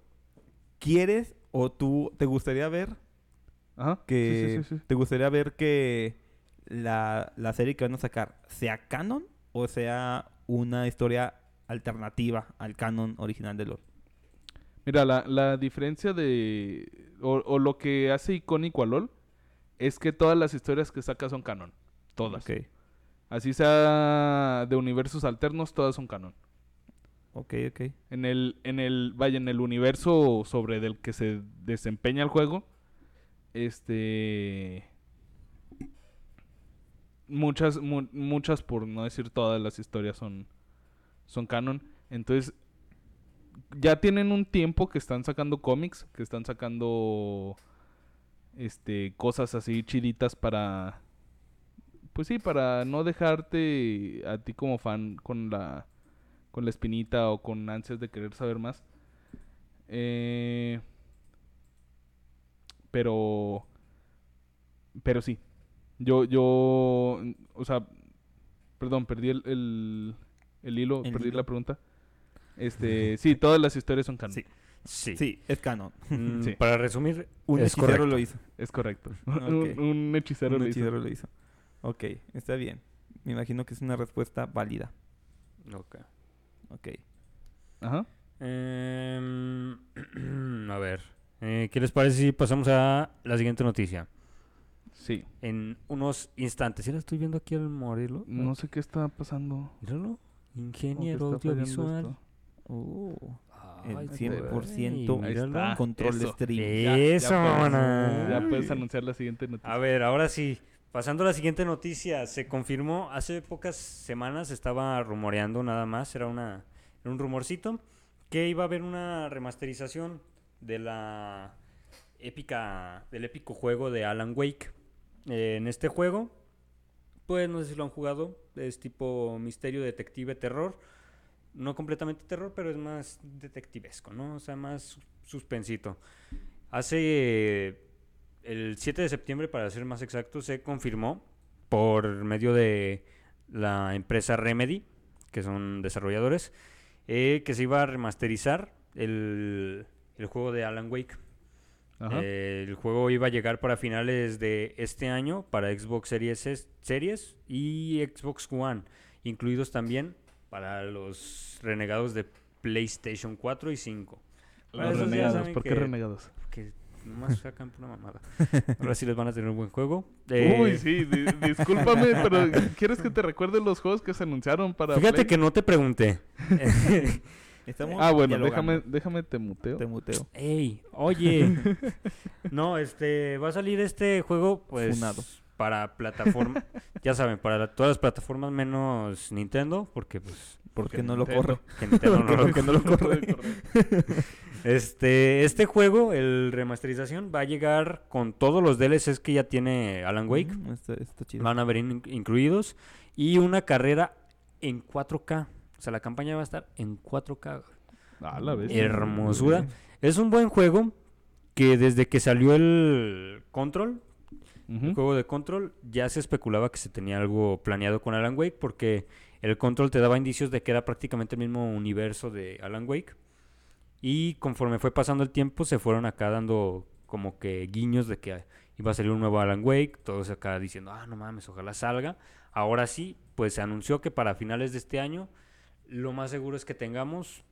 ¿quieres o tú te gustaría ver Ajá. que sí, sí, sí, sí. te gustaría ver que la, la serie que van a sacar sea canon o sea una historia alternativa al canon original de LoL. Mira, la, la diferencia de... O, o lo que hace icónico a LOL es que todas las historias que saca son canon. Todas. Ok, Así sea de universos alternos, todas son canon. ok, ok. En el, en el, vaya, en el universo sobre del que se desempeña el juego, este... Muchas, mu- muchas, por no decir todas las historias son, son canon. Entonces, ya tienen un tiempo que están sacando cómics, que están sacando este cosas así chiditas para pues sí, para no dejarte a ti como fan con la con la espinita o con ansias de querer saber más. Eh, pero pero sí. Yo yo o sea, perdón, perdí el el, el hilo, El perdí hilo. la pregunta. Este, sí, todas las historias son canon. Sí. Sí. Sí, es canon. Mm, Sí. Para resumir, Un es hechicero correcto. lo hizo. Es correcto. Ok. un, un hechicero Un lo hizo. hechicero lo hizo. Ok, está bien. Me imagino que es una respuesta válida. Ok. Ok. Ajá. Em, a ver, eh, ¿qué les parece si pasamos a la siguiente noticia? Sí. En unos instantes. ¿Sí la estoy viendo aquí al morirlo? No sé qué está pasando. Míralo. ¿Cómo que Ingeniero audiovisual. Oh, el Ay, 100% güey, Ahí míralo. está. control de eso. stream. Ya- ya Eso, puedes- mamona. Ya puedes anunciar la siguiente noticia. A ver, ahora sí. Pasando a la siguiente noticia, se confirmó hace pocas semanas, estaba rumoreando nada más, era, una, era un rumorcito, que iba a haber una remasterización de la épica, del épico juego de Alan Wake. Eh, en este juego, pues no sé si lo han jugado, es tipo misterio, detective, terror. No completamente terror, pero es más detectivesco, ¿no? O sea, más su- suspensito. Hace el 7 de septiembre, para ser más exacto, se confirmó por medio de la empresa Remedy, que son desarrolladores, eh, que se iba a remasterizar el, el juego de Alan Wake. Ajá. Eh, el juego iba a llegar para finales de este año para Xbox Series, Series y Xbox One, incluidos también para los renegados de PlayStation 4 y Los 5. Para esos ya renegados. ¿Por qué que- renegados? que nomás sacan pura mamada. Ahora sí les van a tener un buen juego. Eh, Uy, sí, di- discúlpame, pero ¿quieres que te recuerde los juegos que se anunciaron para Fíjate Play? que no te pregunté. Estamos Ah, bueno, déjame, déjame te muteo. Te muteo. Ey, oye. No, este, va a salir este juego, pues, Funado. Para plataforma, ya saben, para la- todas las plataformas menos Nintendo, porque pues, Porque no lo corre. Nintendo no Porque no lo corre. Este, este juego, el remasterización, va a llegar con todos los DLCs que ya tiene Alan Wake. Mm, está, está chido. Van a venir in- incluidos. Y una carrera en 4K. O sea, la campaña va a estar en 4K. Ah, la vez. Hermosura. Es un buen juego que desde que salió el Control, el juego de Control, ya se especulaba que se tenía algo planeado con Alan Wake porque el Control te daba indicios de que era prácticamente el mismo universo de Alan Wake. Y conforme fue pasando el tiempo, se fueron acá dando como que guiños de que iba a salir un nuevo Alan Wake. Todos acá diciendo, ah, no mames, ojalá salga. Ahora sí, pues se anunció que para finales de este año, lo más seguro es que tengamos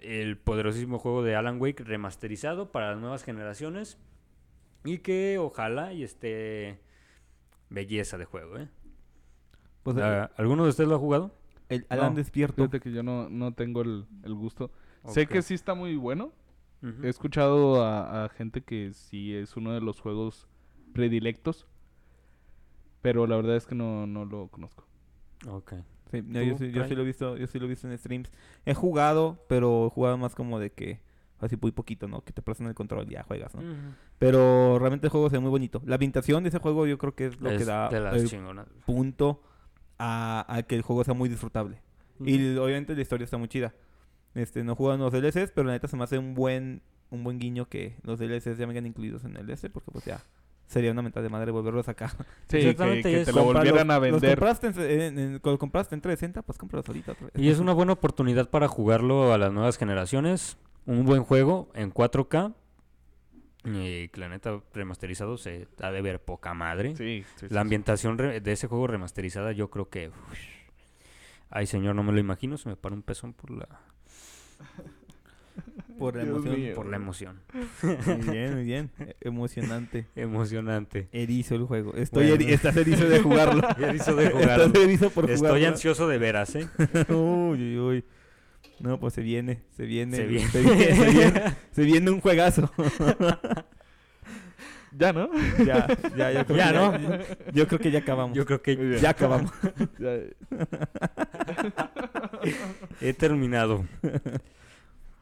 el poderosísimo juego de Alan Wake remasterizado para las nuevas generaciones. Y que ojalá y esté belleza de juego, ¿eh? Pues, Ah, ¿Alguno de ustedes lo ha jugado? el Alan No, despierto. Fíjate que yo no, no tengo el, el gusto. Sé que sí está muy bueno. He escuchado a, a gente que sí es uno de los juegos predilectos. Pero la verdad es que no, no lo conozco. Ok. Sí, no, yo, ¿Tú, sí, yo sí lo he visto, yo sí lo he visto en streams. He jugado, pero he jugado más como de que así muy poquito, ¿no? Que te prestan el control y ya juegas, ¿no? Ujú. Pero realmente el juego se ve muy bonito. La ambientación de ese juego yo creo que es lo que Es da de las el chingonas. punto a, a que el juego sea muy disfrutable. Y obviamente la historia está muy chida. Este, no juegan los DLCs, pero la neta se me hace un buen un buen guiño que los DLCs ya vengan incluidos en el DS, porque pues ya sería una mental de madre volverlo a sacar. Sí, que, Exactamente, que es te lo volvieran los- a los vender. compraste en, en- en- cuando compraste en 360, pues cómpralos ahorita otra vez. Y es una buena oportunidad para jugarlo a las nuevas generaciones. Un buen juego en 4K. Y que la neta remasterizado se ha de ver poca madre. Sí, sí, sí, La sí. ambientación re- de ese juego remasterizada yo creo que... uff. Ay, señor, no me lo imagino, se me para un pezón por la, Por la Dios emoción. mío. por la emoción. Muy bien, muy bien. E- Emocionante. Emocionante. Erizo el juego. Estoy Bueno. eri- Estás erizo de jugarlo. Erizo de jugarlo. Estás erizo por Estoy jugarlo. ansioso de veras, ¿eh? uy, uy, uy. No, pues se viene, se viene. Se viene. Se viene, se viene, se viene un juegazo. Ya, ¿no? ya, ya, yo creo Ya, que ¿no? Yo, yo creo que ya acabamos. Yo creo que. Ya acabamos. Ya. he terminado.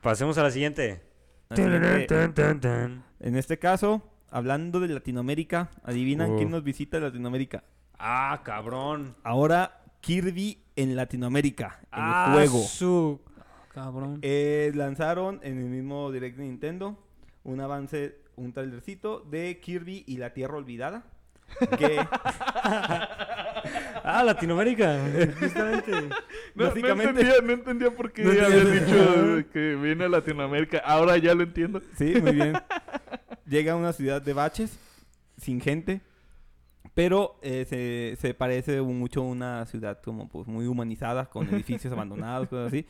Pasemos a la siguiente. En este caso, hablando de Latinoamérica, ¿adivinan quién nos visita de Latinoamérica? Ah, cabrón. Ahora Kirby en Latinoamérica, en ah, el juego. su- Cabrón. Eh, lanzaron en el mismo Direct de Nintendo un avance, un trailercito de Kirby y la Tierra Olvidada. Que Ah, Latinoamérica. Justamente. No, Básicamente- no entendía, no entendía por qué No dicho que viene a Latinoamérica. Ahora ya lo entiendo. Sí, muy bien. Llega a una ciudad de baches, sin gente, pero eh, se, se parece mucho a una ciudad como pues muy humanizada, con edificios abandonados, cosas así.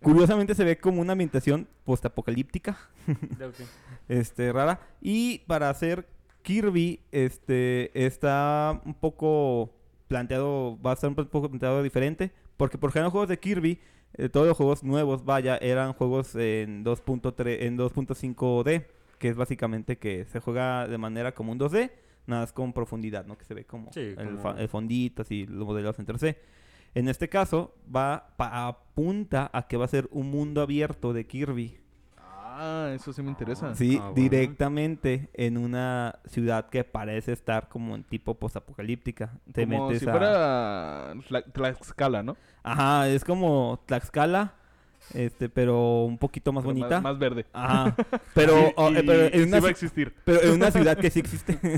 Curiosamente se ve como una ambientación postapocalíptica, este, rara. Y para hacer Kirby, este, está un poco planteado, va a estar un poco planteado diferente, porque por ejemplo los juegos de Kirby, eh, todos los juegos nuevos, vaya, eran juegos en 2.3, en 2.5D, que es básicamente que se juega de manera como un 2D, nada más con profundidad, ¿no? Que se ve como, Sí, el, como- el fondito, así, los modelos en 3D. En este caso, va pa- apunta a que va a ser un mundo abierto de Kirby. Ah, eso sí me interesa. Sí, Ah, bueno. directamente en una ciudad que parece estar como en tipo postapocalíptica. Te Como metes si a- fuera Tla- Tlaxcala, ¿no? Ajá, es como Tlaxcala, este, pero un poquito más Pero bonita. Más, verde. Ajá, pero, Y- oh, eh, pero en sí una va a existir. pero en una ciudad que sí existe.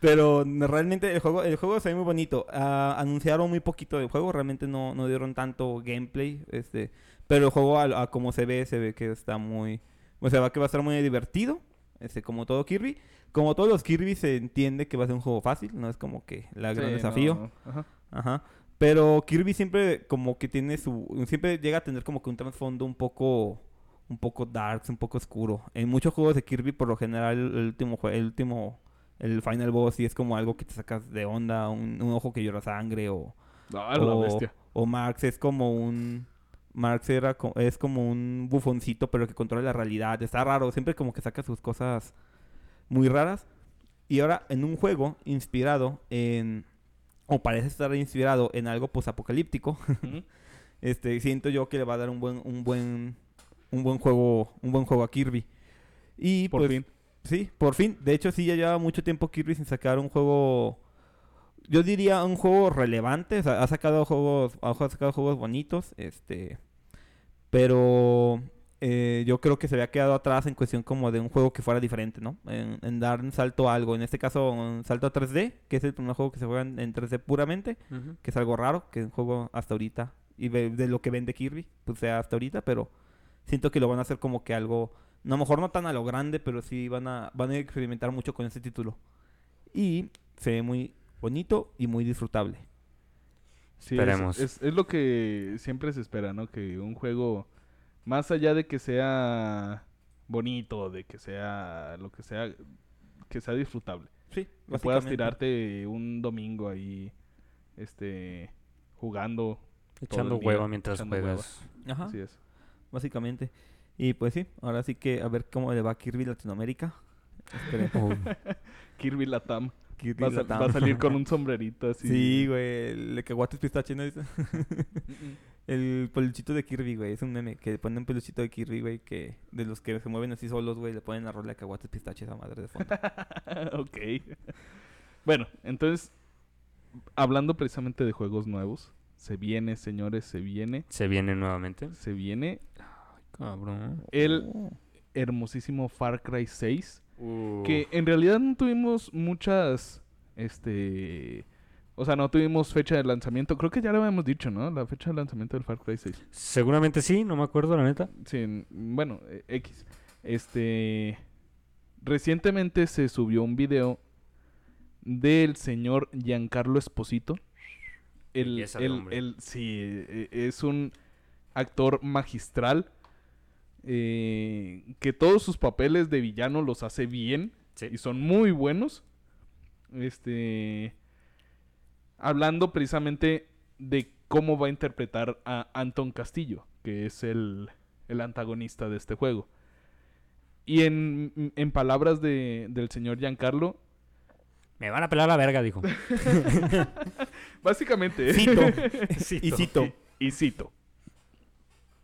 Pero realmente el juego, el juego se ve muy bonito. Ah, anunciaron muy poquito del juego, realmente no, no dieron tanto gameplay. Este, pero el juego, a, a como se ve, se ve que está muy. O sea, va que va a estar muy divertido. Este, como todo Kirby. Como todos los Kirby se entiende que va a ser un juego fácil, no es como que la gran Sí, desafío. no, ajá. Ajá. Pero Kirby siempre como que tiene su... Siempre llega a tener como que un trasfondo un poco... Un poco dark, un poco oscuro. En muchos juegos de Kirby, por lo general, el último... El último... El final boss sí es como algo que te sacas de onda. Un, un ojo que llora sangre o... Ah, la o, bestia. o Marx es como un... Marx era es como un bufoncito, pero que controla la realidad. Está raro. Siempre como que saca sus cosas muy raras. Y ahora en un juego inspirado en... O parece estar inspirado en algo posapocalíptico. Ujú. este, siento yo que le va a dar un buen, un buen, un buen juego, un buen juego a Kirby. Y Por pues, fin. Sí, por fin. De hecho, sí, ya lleva mucho tiempo Kirby sin sacar un juego. Yo diría un juego relevante. O sea, ha sacado juegos, ha sacado juegos bonitos. Este. Pero eh, yo creo que se había quedado atrás en cuestión como de un juego que fuera diferente, ¿no? En, en dar un salto a algo. En este caso, un salto a 3D, que es el primer juego que se juega en, en 3D puramente, que es algo raro, que es un juego hasta ahorita. Y de, de lo que vende Kirby, pues sea hasta ahorita, pero siento que lo van a hacer como que algo. No, a lo mejor no tan a lo grande, pero sí van a, van a experimentar mucho con este título. Y se ve muy bonito y muy disfrutable. Sí, es- Esperemos. Es, es lo que siempre se espera, ¿no? Que un juego, más allá de que sea bonito, de que sea lo que sea, que sea disfrutable. Sí, Que puedas tirarte un domingo ahí, este, jugando. Echando día, hueva mientras echando juegas. Ajá, Así es. básicamente. Y pues sí, ahora sí que a ver cómo le va a Kirby Latinoamérica. Esperemos. Kirby Latam. Va a, va salir con un sombrerito así. Sí, güey, el de caguates pistache, ¿no? El peluchito de Kirby, güey, es un meme que ponen un peluchito de Kirby, güey, que de los que se mueven así solos, güey, le ponen la rola de caguates pistache a esa madre de fondo. ok. Bueno, entonces, hablando precisamente de juegos nuevos, se viene, señores, se viene, Se viene nuevamente. se viene Cabrón. el Oh. hermosísimo Far Cry 6, Uh. que en realidad no tuvimos muchas, este, o sea, no tuvimos fecha de lanzamiento, creo que ya lo habíamos dicho, ¿no? La fecha de lanzamiento del Far Cry 6. Seguramente sí, no me acuerdo, la neta. Sí, en- bueno, eh, X. Este. Recientemente se subió un video del señor Giancarlo Esposito. El, el- el- sí, e- es un actor magistral. Eh, que todos sus papeles de villano los hace bien Sí. y son muy buenos. Este. Hablando precisamente de cómo va a interpretar a Anton Castillo, que es el, el antagonista de este juego. Y en, en palabras de- del señor Giancarlo, Me van a pelar la verga, dijo. básicamente. Cito. Cito. y cito. Y cito.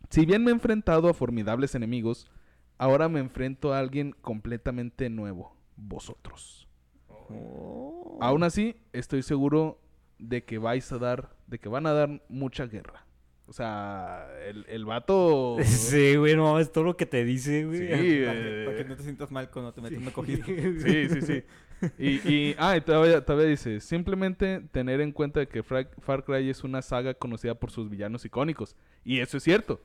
Si bien me he enfrentado a formidables enemigos, ahora me enfrento a alguien completamente nuevo, vosotros. Oh. Aún así, estoy seguro de que vais a dar, de que van a dar mucha guerra. O sea, el, el vato... Sí, güey, no, es todo lo que te dice, güey. Sí, Para eh, para que no te sientas mal cuando te metes una cogida. Sí, sí, sí. Y, y, ah, y todavía, todavía dice, simplemente tener en cuenta que Fra- Far Cry es una saga conocida por sus villanos icónicos. Y eso es cierto.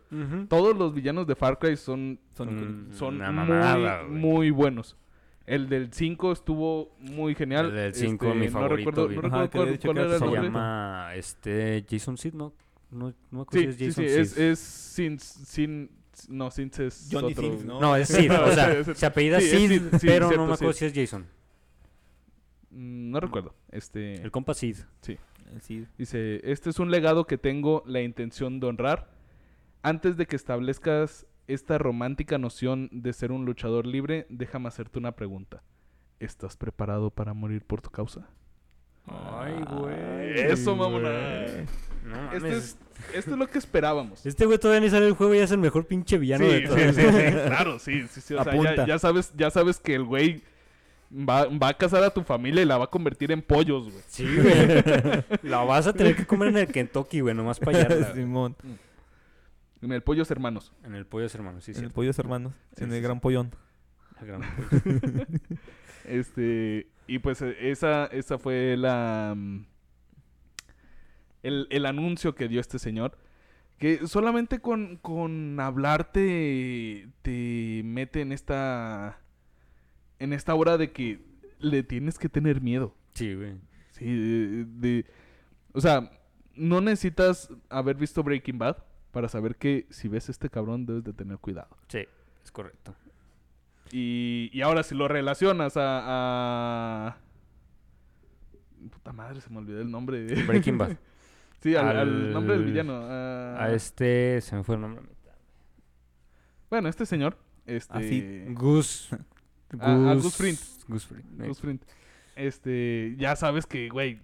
Todos los villanos de Far Cry son, Son Mm, son muy, muy buenos. El del 5 estuvo muy genial. El del 5, Este, mi no favorito, recuerdo, no recuerdo cuál, cuál era el Se nombre. llama este Jason Sid, ¿no? No, no me acuerdo Sí, si es Jason sí, es, Sid. es sin, sin, no, sin es Johnny otro. Sins, ¿no? No, es Sid, o sea, se apellida sí, Sid, pero cierto, no me acuerdo si es Jason. Mm, No recuerdo. Este, El compa Sid. El Cid. Dice, este es un legado que tengo la intención de honrar. Antes de que establezcas esta romántica noción de ser un luchador libre, déjame hacerte una pregunta. ¿Estás preparado para morir por tu causa? Ay, güey. Eso, mamona. No. Este es, esto es lo que esperábamos. Este güey todavía ni sale el juego y ya es el mejor pinche villano Sí, de sí, todos. sí, sí, claro, sí, sí, sí, o sea, ya sabes, ya sabes que el güey va, va a casar a tu familia y la va a convertir en pollos, güey. Sí, güey. La vas a tener que comer en el Kentucky, güey, nomás para hallarla. Simón. En el pollos hermanos. En el pollo hermano, sí, en sí. el pollos hermanos. Sí, en sí, el sí. gran pollón. El gran pollo. Este, y pues eh, esa, esa fue la mm, el, el anuncio que dio este señor. Que solamente con, con hablarte te mete en esta en esta hora de que le tienes que tener miedo. Sí, güey. Sí, de, de- o sea, no necesitas haber visto Breaking Bad para saber que si ves a este cabrón debes de tener cuidado. Sí, es correcto. Y, y ahora si lo relacionas a, a- Puta madre, se me olvidó el nombre. de- Breaking Bad. sí, al, al Al- nombre del villano. a- A este se me fue el nombre. Bueno, este señor. Este... Así. Gus. A- a Gus Fring. Gus Fring. Gus Fring. Este, ya sabes que, güey,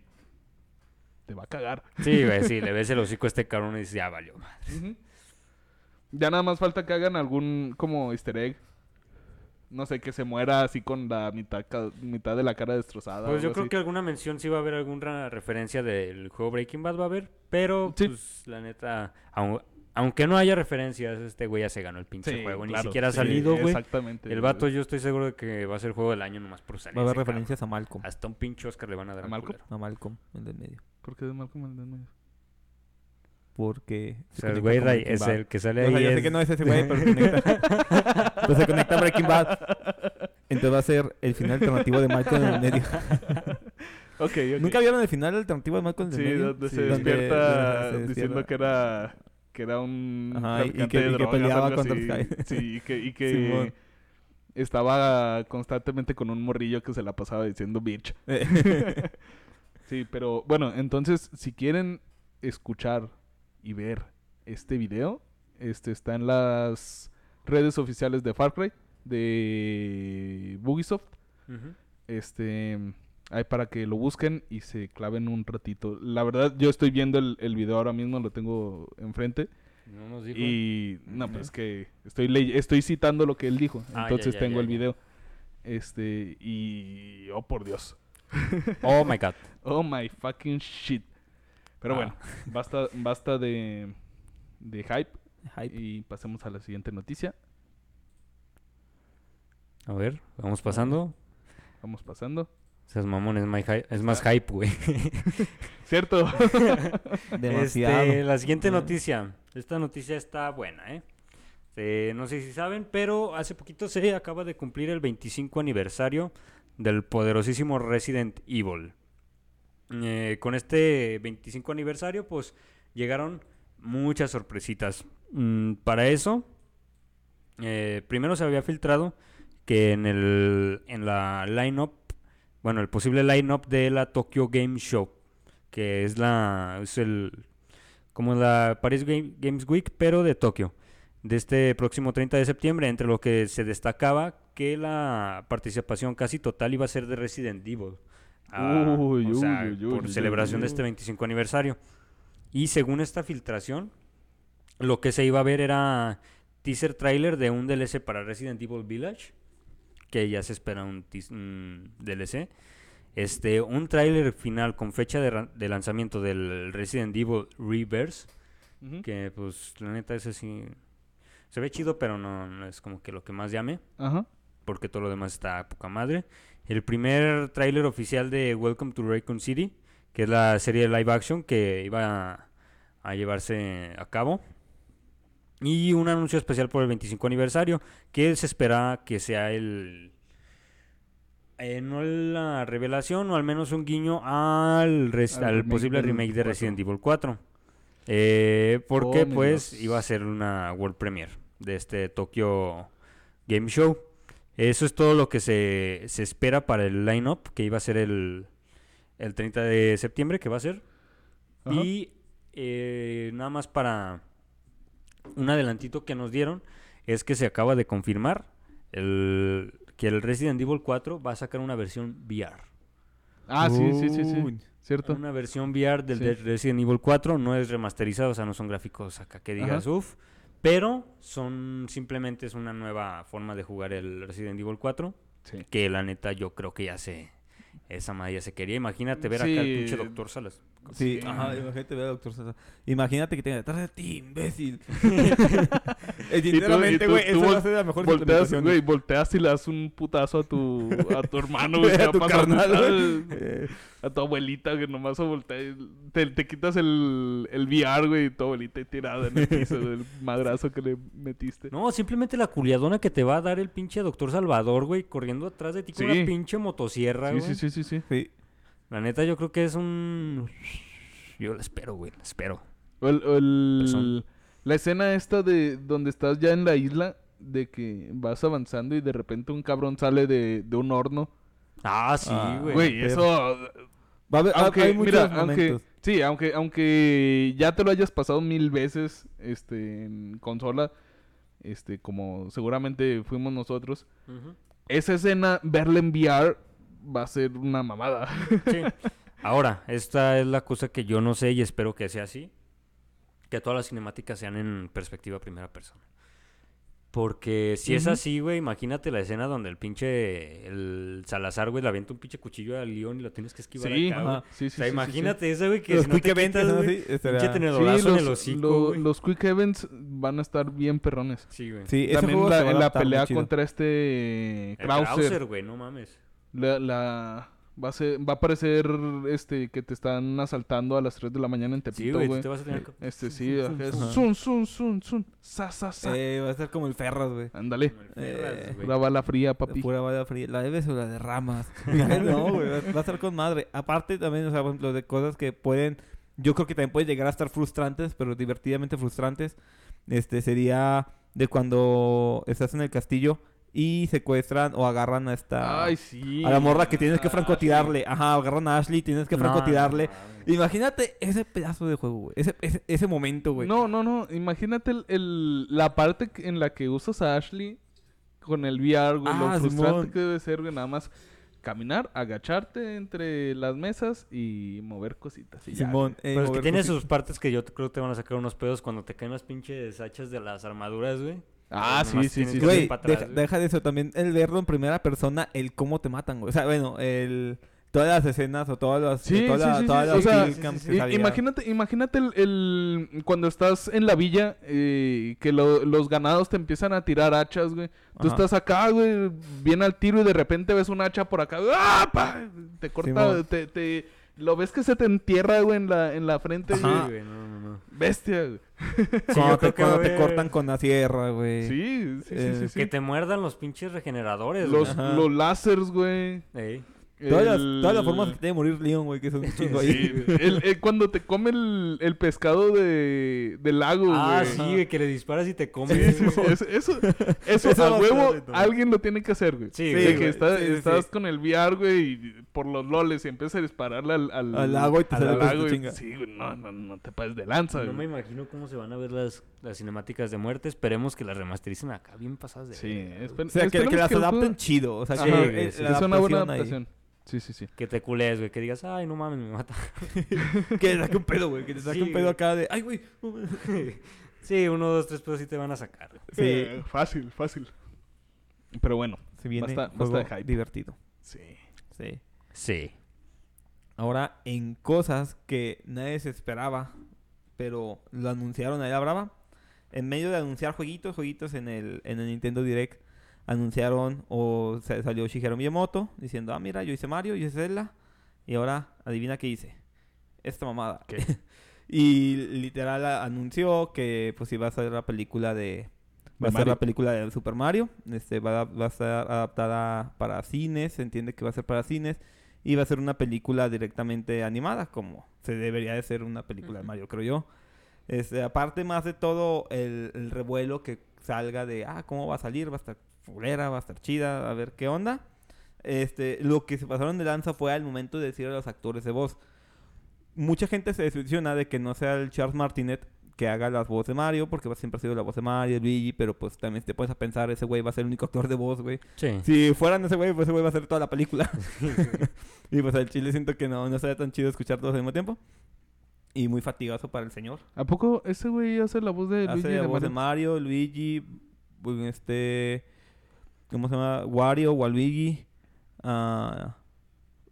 te va a cagar. Sí, güey, sí, le ves el hocico a este cabrón y dices, ya valió. madre". Ya nada más falta que hagan algún como easter egg. No sé, que se muera así con la mitad, mitad de la cara destrozada. Pues yo creo así. que alguna mención sí va a haber alguna referencia del juego Breaking Bad va a haber, pero Sí. pues la neta, au- aunque no haya referencias, este güey ya se ganó el pinche Sí, juego, ni claro, siquiera ha salido, güey. Exactamente. El vato yo estoy seguro de que va a ser juego del año nomás por salir. Va a haber cabrón. referencias a Malcolm. Hasta un pinche Oscar le van a dar ¿A al Malcolm? culero. A Malcolm, el del medio. ¿Por qué de Malcolm el del medio? Porque. O se sea, el conecta güey Ray es Bad. el que sale O sea, ahí. sé es- que no es ese güey, pero se conecta. Pero se conecta a Breaking Bad. Entonces va a ser el final alternativo de Malcolm en el medio. Ok, ok. ¿Nunca vieron el final alternativo de Malcolm en el Sí, medio? donde se donde- despierta donde se diciendo que era que era un Ajá, y- que- de y que peleaba contra. Sky. Sí, y que, y que Simón. estaba constantemente con un morrillo que se la pasaba diciendo bitch. Sí, pero bueno, entonces si quieren escuchar y ver este video, este está en las redes oficiales de Far Cry, de Bugisoft. Ujú. Este, hay para que lo busquen y se claven un ratito. La verdad, yo estoy viendo el, el video ahora mismo, lo tengo enfrente. No nos dijo. Y no, pues que estoy estoy citando lo que él dijo. Ah, Entonces ya, tengo ya, el video. Este, y oh por Dios. Oh my god. Oh my fucking shit. Pero Ah. bueno, basta, basta de, de hype Hype. y pasemos a la siguiente noticia. A ver, vamos pasando. Vamos pasando. Seas mamón, es, más hype, güey. ¿Cierto? Demasiado. Este, la siguiente noticia. Esta noticia está buena, ¿eh? Eh, no sé si saben, pero hace poquito se acaba de cumplir el 25 aniversario del poderosísimo Resident Evil. eh, con este 25 aniversario, pues llegaron muchas sorpresitas. Mm, para eso, eh, primero se había filtrado que en el en la lineup, bueno, el posible lineup de la Tokyo Game Show, que es la es el como la Paris Game- Games Week, pero de Tokio, de este próximo 30 de septiembre, entre lo que se destacaba que la participación casi total iba a ser de Resident Evil. Ah, Uy, o sea, uy, uy, por celebración de este 25 aniversario. Y según esta filtración, lo que se iba a ver era teaser trailer de un DLC para Resident Evil Village, que ya se espera un, DLC. Este, un tráiler final con fecha de, lanzamiento del Resident Evil Reverse, que pues la neta ese sí se ve chido, pero no, no es como que lo que más llame, Ajá. porque todo lo demás está a poca madre. El primer tráiler oficial de Welcome to Raccoon City, que es la serie de live action que iba a, a llevarse a cabo. Y un anuncio especial por el 25 aniversario, que se espera que sea el... eh, no la revelación, o al menos un guiño al, Al al remake posible remake de 4. Resident Evil 4. Eh, porque Oh, pues Dios. iba a ser una World Premiere de este Tokyo Game Show. Eso es todo lo que se, se espera para el lineup que iba a ser el, el 30 de septiembre, que va a ser. Ajá. Y eh, nada más para un adelantito que nos dieron es que se acaba de confirmar el, que el Resident Evil 4 va a sacar una versión VR. Ah, sí, sí, sí, sí. ¿Cierto? Una versión VR del Sí. de Resident Evil 4 no es remasterizado, o sea, no son gráficos acá que digas uff, pero son simplemente es una nueva forma de jugar el Resident Evil 4 Sí. que la neta yo creo que ya se esa madre ya se quería. Imagínate ver acá al Sí. pinche Doctor Salas. Sí, Sí. ajá, imagínate ver al doctor César. Imagínate que tenga detrás de ti, imbécil. Eh, Sinceramente, güey, esa va a ser la mejor Volteas, güey, volteas y le das un putazo a tu, a tu hermano, güey. A ¿qué va tu carnal. Ah, Eh, A tu abuelita, que nomás se voltea. y Te, te quitas el, el VR, güey, y tu abuelita tirada en el piso del madrazo que le metiste. No, simplemente la culiadona que te va a dar el pinche Doctor Salvador, güey, corriendo atrás de ti con Sí. una pinche motosierra, sí, güey. sí, sí, sí, sí. sí. La neta yo creo que es un yo la espero, güey, la espero. O el- o el- Persona. la escena esta de donde estás ya en la isla, de que vas avanzando y de repente un cabrón sale de, de un horno. Ah, sí, Ah, güey. Güey, eso... Va a haber, Aunque, hay mira, aunque, sí, aunque, aunque ya te lo hayas pasado mil veces, este, en consola, este, como seguramente fuimos nosotros, esa escena, verla en VR, va a ser una mamada. Sí. Ahora, esta es la cosa que yo no sé y espero que sea así. Que todas las cinemáticas sean en perspectiva primera persona. Porque si es así, güey, imagínate la escena donde el pinche el Salazar, güey, le avienta un pinche cuchillo al león y lo tienes que esquivar sí, acá, güey. sí, sí, O sea, sí, sí, sí. imagínate esa, güey, que Los si no quick te events, tenedorazo en el los, hocico, lo- güey. los quick events van a estar bien perrones. Sí, güey. Sí, ese También juego la- se va a en la pelea contra este Krauser, Krauser, güey, no mames. La, la- va a ser, va a parecer este que te están asaltando a las 3 de la mañana en Sí, Tepito, güey, güey. te vas a tener que... Este sí, sun sun sun sun sa sa sa. Eh, va a ser como el Ferras, güey. Ándale. Eh, güey. Una bala fría, papi. pura bala fría. ¿La debes o la derramas? no, güey. Va, va a estar con madre. Aparte también, o sea, por ejemplo, de cosas que pueden... Yo creo que también pueden llegar a estar frustrantes, pero divertidamente frustrantes. Este sería de cuando estás en el castillo y secuestran o agarran a esta... Ay, sí. a la morra que tienes que Ah, francotirarle. Ajá, agarran a Ashley, tienes que No, francotirarle. no. Imagínate ese pedazo de juego, güey. Ese, ese, ese momento, güey. No, no, no. Imagínate el, el- la parte en la que usas a Ashley con el VR, güey. Ah, lo frustrante Simón. que debe ser, güey. Nada más caminar, agacharte entre las mesas y mover cositas. y ya, Simón. eh, Pero es que tiene sus partes que yo creo que te van a sacar unos pedos cuando te caen las pinches hachas de las armaduras, güey. Ah, sí, Nomás sí, sí. sí. Güey, deja, deja de eso también. El verlo en primera persona, el cómo te matan, güey. O sea, bueno, el... Todas las escenas o todas las... Sí, todas sí, las- sí, todas sí, las o sea, que imagínate, imagínate el, el- cuando estás en la villa eh, que lo- los ganados te empiezan a tirar hachas, güey. Tú Ajá. estás acá, güey, bien al tiro y de repente ves un hacha por acá. ¡Ah! pa! Te corta, te, te- lo ves que se te entierra, güey, en la, en la frente. Sí, güey. güey, no, no, no. Bestia, güey. Cuando, yo te, cuando te cortan con la sierra, güey. Sí, sí, sí, Eh, sí, sí. Que te muerdan los pinches regeneradores, Los, Ajá. los láseres, güey. güey. Ey. Todas, las, todas las formas que tiene de morir Leon, güey, que son un chingo ahí. Sí, el- el- cuando te come el, el pescado de, del lago, güey. Ah, sí, güey, que le disparas y te comes. Sí, sí, sí, Eso, eso, eso, Eso a huevo, alguien lo tiene que hacer, güey. Sí, de güey. que está- Sí, sí, estás sí. con el VR, güey, y por los loles y empiezas a dispararle al, al, Al lago y te al sale lago tu y- chinga. Sí, güey, no, no, no te pases de lanza, No me güey. imagino cómo se van a ver las, las cinemáticas de muerte. Esperemos que las remastericen acá bien pasadas de Sí, verga, espe- güey. O sea, que, las adapten chido. O sea, Ajá, que güey, la Es una buena adaptación ahí. Sí, sí, sí. Que te cules, güey. Que digas, ay, no mames, me mata. Que te saque un pedo, güey. Que te saque Sí, un pedo güey. acá de. Ay, güey. sí, uno, dos, tres pedos sí te van a sacar. güey. Sí. Eh, fácil, fácil. Pero bueno, Se viene Basta- basta de hype. divertido. sí. Sí. Sí. Ahora, en cosas que nadie se esperaba, pero lo anunciaron a la brava. En medio de anunciar jueguitos, jueguitos en el, en el Nintendo Direct, anunciaron o sa- salió Shigeru Miyamoto diciendo, ah, mira, yo hice Mario, yo hice Zelda, y ahora adivina qué hice. Esta mamada. ¿Qué? y literal anunció que pues iba a ser la película de... Va a ser la película de Super Mario. Este, va, a, va a estar adaptada para cines. Se entiende que va a ser para cines. Va a ser una película directamente animada, como se debería de ser una película de. Mario, creo yo. Este, aparte más de todo el, el revuelo que salga de, ah, ¿cómo va a salir? Va a estar fulera, va a estar chida, a ver qué onda. Este, lo que se pasaron de lanza fue al momento de decir a los actores de voz. Mucha gente se decepciona de que no sea el Charles Martinet que haga las voces de Mario, porque siempre ha sido la voz de Mario, Luigi, pero pues también te puedes a pensar, ese güey va a ser el único actor de voz, güey. Sí. Si fueran ese güey, pues ese güey va a hacer toda la película. y pues al chile siento que no, no sería tan chido escuchar todos al mismo tiempo. Y muy fatigoso para el señor. ¿A poco ese güey hace la voz de Luigi Hace la de voz de Mario? Mario, Luigi, bu- este... ¿Cómo se llama? Wario, Waluigi. ah,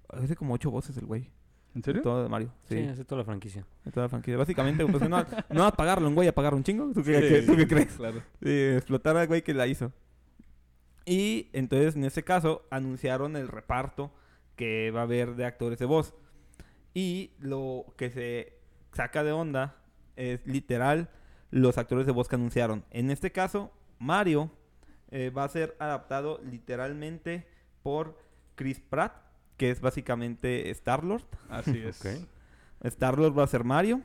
hace como ocho voces el güey. ¿En serio? todo de Mario. Sí, Sí, hace toda la franquicia. de toda la franquicia. Básicamente, pues no, no va a pagarlo un güey a pagar un chingo. ¿Tú qué, Sí, qué- tú qué crees? Claro. Sí, explotar al güey que la hizo. Y entonces, en ese caso, anunciaron el reparto que va a haber de actores de voz. Y lo que se saca de onda es literal los actores de voz que anunciaron. En este caso, Mario eh, va a ser adaptado literalmente por Chris Pratt, que es básicamente Star-Lord. Así es. Ok. Star-Lord va a ser Mario.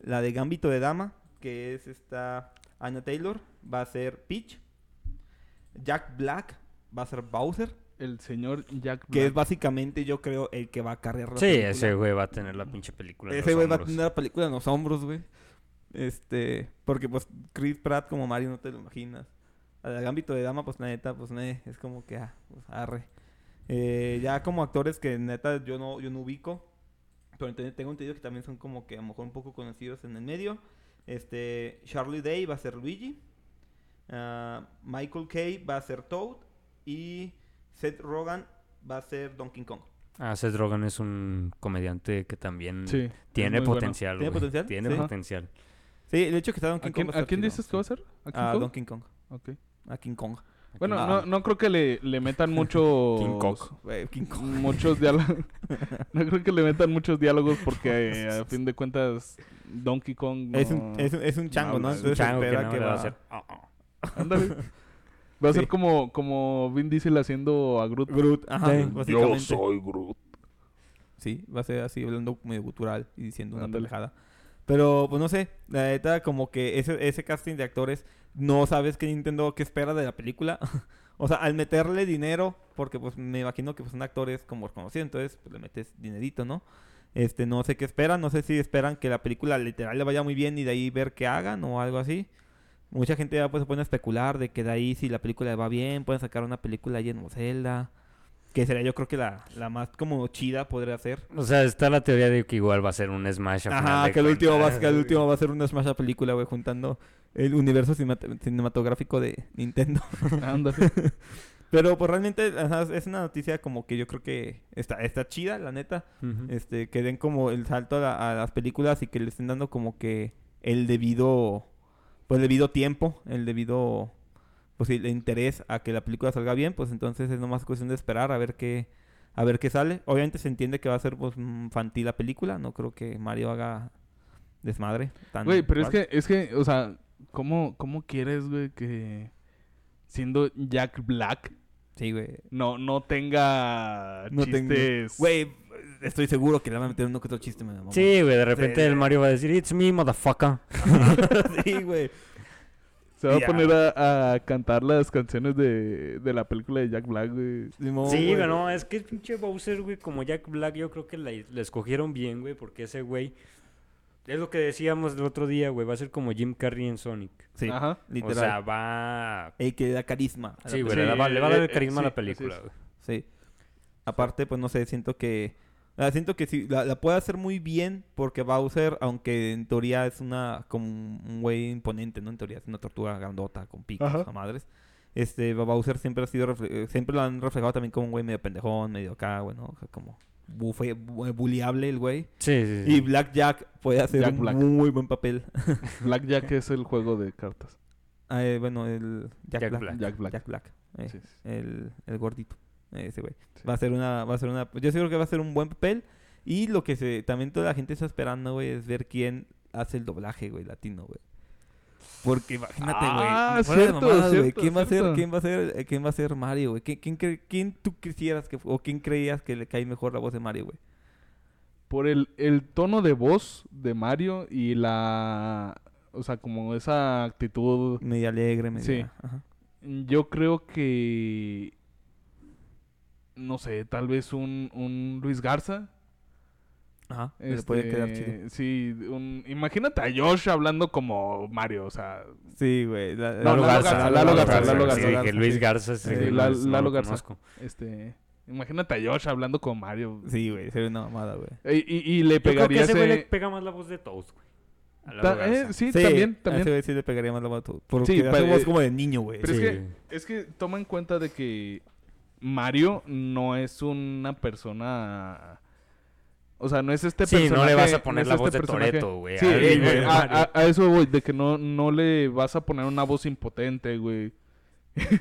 La de Gambito de Dama, que es esta Anna Taylor, va a ser Peach. Jack Black va a ser Bowser, El señor Jack que es Black. básicamente yo creo el que va a cargar la Sí, película. ese güey va a tener la pinche película. en Ese güey va a tener la película en los hombros, güey. Este, porque pues Chris Pratt como Mario no te lo imaginas. A la Gambito de Dama, pues la neta, pues ne, es como que, ah, pues arre. Eh, ya como actores que neta yo no, yo no ubico. Pero tengo entendido que también son como que a lo mejor un poco conocidos en el medio. Este, Charlie Day va a ser Luigi. Ah, Michael Kay va a ser Toad. Y Seth Rogen va a ser Donkey Kong. Ah, Seth Rogen es un comediante que también Sí. tiene bueno. potencial. ¿Tiene potencial? Tiene Sí. potencial. Sí, el hecho que está Donkey ¿A Kong quién, va a estar quién dices que va a ser? ¿A King A Kong? Donkey Kong. Ok. A King Kong. Bueno, Ah. no, no creo que le, le metan muchos... King Kong. Güey, King Kong. Muchos diálogos. no creo que le metan muchos diálogos porque eh, a fin de cuentas Donkey Kong... Es, un, es, un, es un chango, ¿no? Es un chango que va a hacer. "Ah, ah". Ándale. Va a Sí. ser como, como Vin Diesel haciendo a Groot. Groot, ajá, Sí. básicamente. Groot. Sí, va a ser así, hablando medio gutural y diciendo una pendejada. Pero, pues no sé, la neta, como que ese, ese casting de actores, no sabes qué Nintendo, qué espera de la película. o sea, al meterle dinero, porque pues me imagino que pues, son actores como reconocidos, entonces pues, le metes dinerito, ¿no? Este, no sé qué esperan, no sé si esperan que la película literal le vaya muy bien y de ahí ver qué hagan o algo así. Mucha gente ya pues se pone a especular de que de ahí si la película va bien, pueden sacar una película ahí en Zelda. Que sería yo creo que la, la más como chida podría ser. O sea, está la teoría de que igual va a ser un Smash. a Ajá, que el, último va, a- que el último va a ser una Smash película, güey, juntando el universo cinemat- cinematográfico de Nintendo. Pero pues realmente es una noticia como que yo creo que está, está chida, la neta. Este, que den como el salto a, la- a las películas y que le estén dando como que el debido, pues el debido tiempo, el debido, pues el interés a que la película salga bien, pues entonces es nomás cuestión de esperar a ver qué, a ver qué sale. Obviamente se entiende que va a ser pues infantil la película, no creo que Mario haga desmadre. Güey, pero es que, es que, o sea, ¿cómo, cómo quieres, güey, que siendo Jack Black Sí, güey. no, no tenga No chistes. Güey, estoy seguro que le van a meter uno que otro chiste, me. Sí, güey, de repente Sí. el Mario va a decir, it's me, motherfucker. sí, güey. Se va a poner a, a cantar las canciones de, de la película de Jack Black, güey. Simón, Sí, güey. no, es que el pinche Bowser, güey, como Jack Black, yo creo que la, la escogieron bien, güey, porque ese güey, es lo que decíamos el otro día, güey, va a ser como Jim Carrey en Sonic. Sí, Ajá. literal. O sea, va... El que le da carisma. Sí, güey, Sí, le, va, le va a dar el eh, carisma a la así película, güey. Sí. Aparte, pues no sé, siento que. Ah, siento que sí, la, la puede hacer muy bien porque Bowser, aunque en teoría es una como un güey imponente, ¿no? En teoría es una tortuga grandota con picos Ajá. a madres. Este, Bowser siempre ha sido, eh, siempre lo han reflejado también como un güey medio pendejón, medio acá, güey, ¿no? O sea, como bufe, bu- buleable el güey. Sí, sí, sí. Y Black Jack puede hacer Jack un Black. muy buen papel. Black Jack es el juego de cartas. Ah, eh, bueno, el Jack, Jack Black. Black. Jack Black. Jack Black. eh, Sí, sí. El, el gordito. Ese güey. Sí. Va a ser una, va a ser una, yo creo que va a ser un buen papel. Y lo que se, también toda la gente está esperando, güey, es ver quién hace el doblaje, güey, latino, güey. Porque imagínate, güey. Ah, cierto, mamadas, cierto, ¿Quién va a ser, quién va a ser, quién va a ser Mario, güey? ¿Quién, quién, quién tú quisieras que, o quién creías que le cae mejor la voz de Mario, güey? Por el, el tono de voz de Mario y la... O sea, como esa actitud... Medio alegre, medio. Sí. Ajá. Yo creo que... No sé, tal vez un, un Luis Garza. Ajá. Le puede quedar chido. Este, Sí, un- imagínate a Josh hablando como Mario, o sea... Sí, güey. la- No, Lalo Garza, Lalo Garza, Lalo Sí, Garza. dije Luis sí. Garza, sí, Sí, güey, Lalo- Garza. conozco. Este... Imagínate a Josh hablando como Mario. Sí, güey, sería una mamada, güey. Y, y- y le Yo creo que pegaría ese güey le ese... pega más la voz de Toast, güey. Ta- Garza. eh, sí, Sí, también, a también. ese güey sí le pegaría más la voz. Porque Sí, hace pero, voz eh, como de niño, güey. Pero es Sí. que, es que toma en cuenta de que Mario no es una persona... O sea, no es este Sí, personaje... no le vas a poner es la este voz de personaje- Toretto, güey. Sí, a- güey, a, a- a eso voy, de que no, no le vas a poner una voz impotente, güey.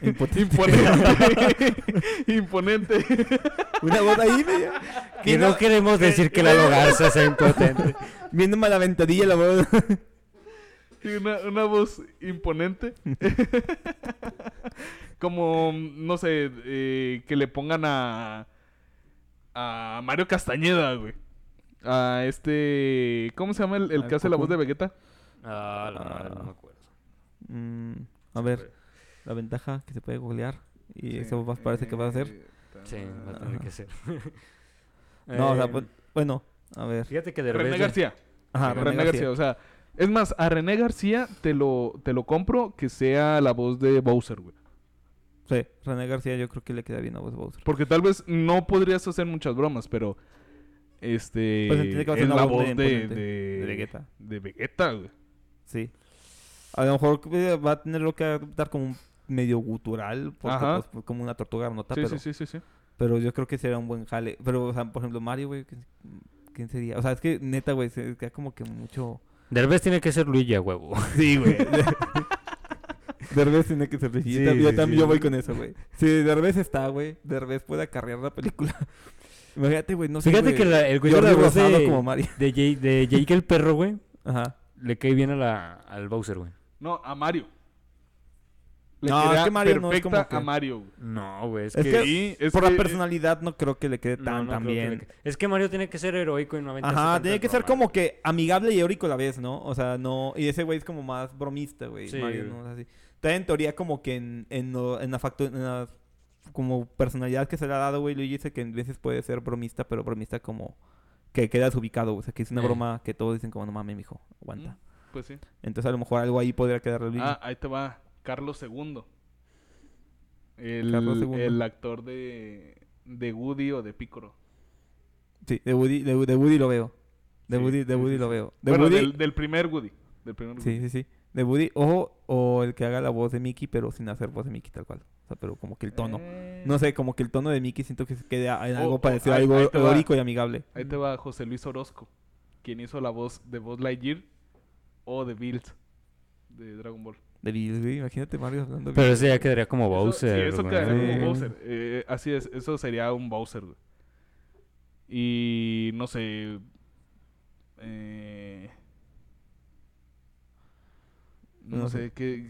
Impotente. Imponente. Imponente. Una voz ahí, medio. Que no queremos decir que Lalo Garza sea impotente. Viéndome a la ventadilla la voz. Sí, una, una voz imponente. Como, no sé, eh, que le pongan a... A Mario Castañeda, güey. A este... ¿Cómo se llama el, que hace la voz de Vegeta? Ah, la madre, no me acuerdo. Mm, a ver, la ventaja que se puede googlear. Y Sí, eso va- parece que va a ser. eh, Sí, va a tener Ajá. que ser. No, o sea, Eh, pues, bueno, a ver. Fíjate que de René García. Ajá, René, René García. O sea, es más, a René García te lo, te lo compro que sea la voz de Bowser, güey. Sí, René García yo creo que le queda bien a voz de Bowser. Porque tal vez no podrías hacer muchas bromas, pero... Este... Pues tiene que hacer es una la voz voz de de... imponente, De, de Vegeta. De Vegeta, güey. Sí. A lo mejor eh, va a tener lo que adaptar como un medio gutural. Porque, Ajá. pues, como una tortuga nota. Sí, pero, sí, sí, sí, sí. pero yo creo que será un buen jale. Pero, o sea, por ejemplo, Mario, güey. ¿quién- ¿Quién sería? O sea, es que neta, güey, se queda como que mucho. Derbez tiene que ser Luigi a huevo. Sí, güey. Derbez tiene que ser Sí, yo, sí, también sí. yo voy con eso, güey. Si Derbez está, güey, Derbez puede acarrear la película. Imagínate, güey, no sé, Fíjate que la- el güey de de, como Mario. de, Jay- de Jake el perro, güey, Ajá. le cae bien a la, al Bowser, güey. No, a Mario. Le No, es que Mario no es como que- a Mario, güey. No, güey, es, Es que... es Por que- la personalidad no creo que le quede tan, no tan creo que bien. le- Es que Mario tiene que ser heroico y no Ajá, tiene que ser como que amigable y heroico a la vez, ¿no? O sea, no... Y ese güey es como más bromista, güey. Sí, Mario, güey. ¿no? O sea, sí. Está en teoría como que en, en, lo- en la facto- en la como personalidad que se le ha dado, güey, Luigi dice que en veces puede ser bromista, pero bromista como que quedas ubicado, o sea, que es una Eh. broma que todos dicen como, no mames, mijo, aguanta. Mm, Pues sí. Entonces a lo mejor algo ahí podría quedarle a Luigi. Ah, ahí te va. Carlos II. El, Carlos II. el actor de, de Woody o de Picoro. Sí, de Woody, de, de Woody lo veo. De Sí, Woody, de sí, Woody sí, lo sí. veo. De bueno, Woody, del, del primer Woody. Del primer sí, Woody. sí, sí. De Woody, o, o el que haga la voz de Mickey, pero sin hacer voz de Mickey tal cual. O sea, pero como que el tono. Eh, No sé, como que el tono de Mickey siento que se quede a- en Oh, algo oh, parecido, ahí- algo ahí te va. heroico y amigable. Ahí te va José Luis Orozco. Quien hizo la voz de Buzz Lightyear o de Bills de Dragon Ball. De Bills, güey, imagínate Mario hablando de Pero ese ya quedaría como Eso- Bowser, sí, eso quedaría como Bowser. Eh, así es, eso sería un Bowser, güey. Y no sé. eh, No, No sé, sé. que,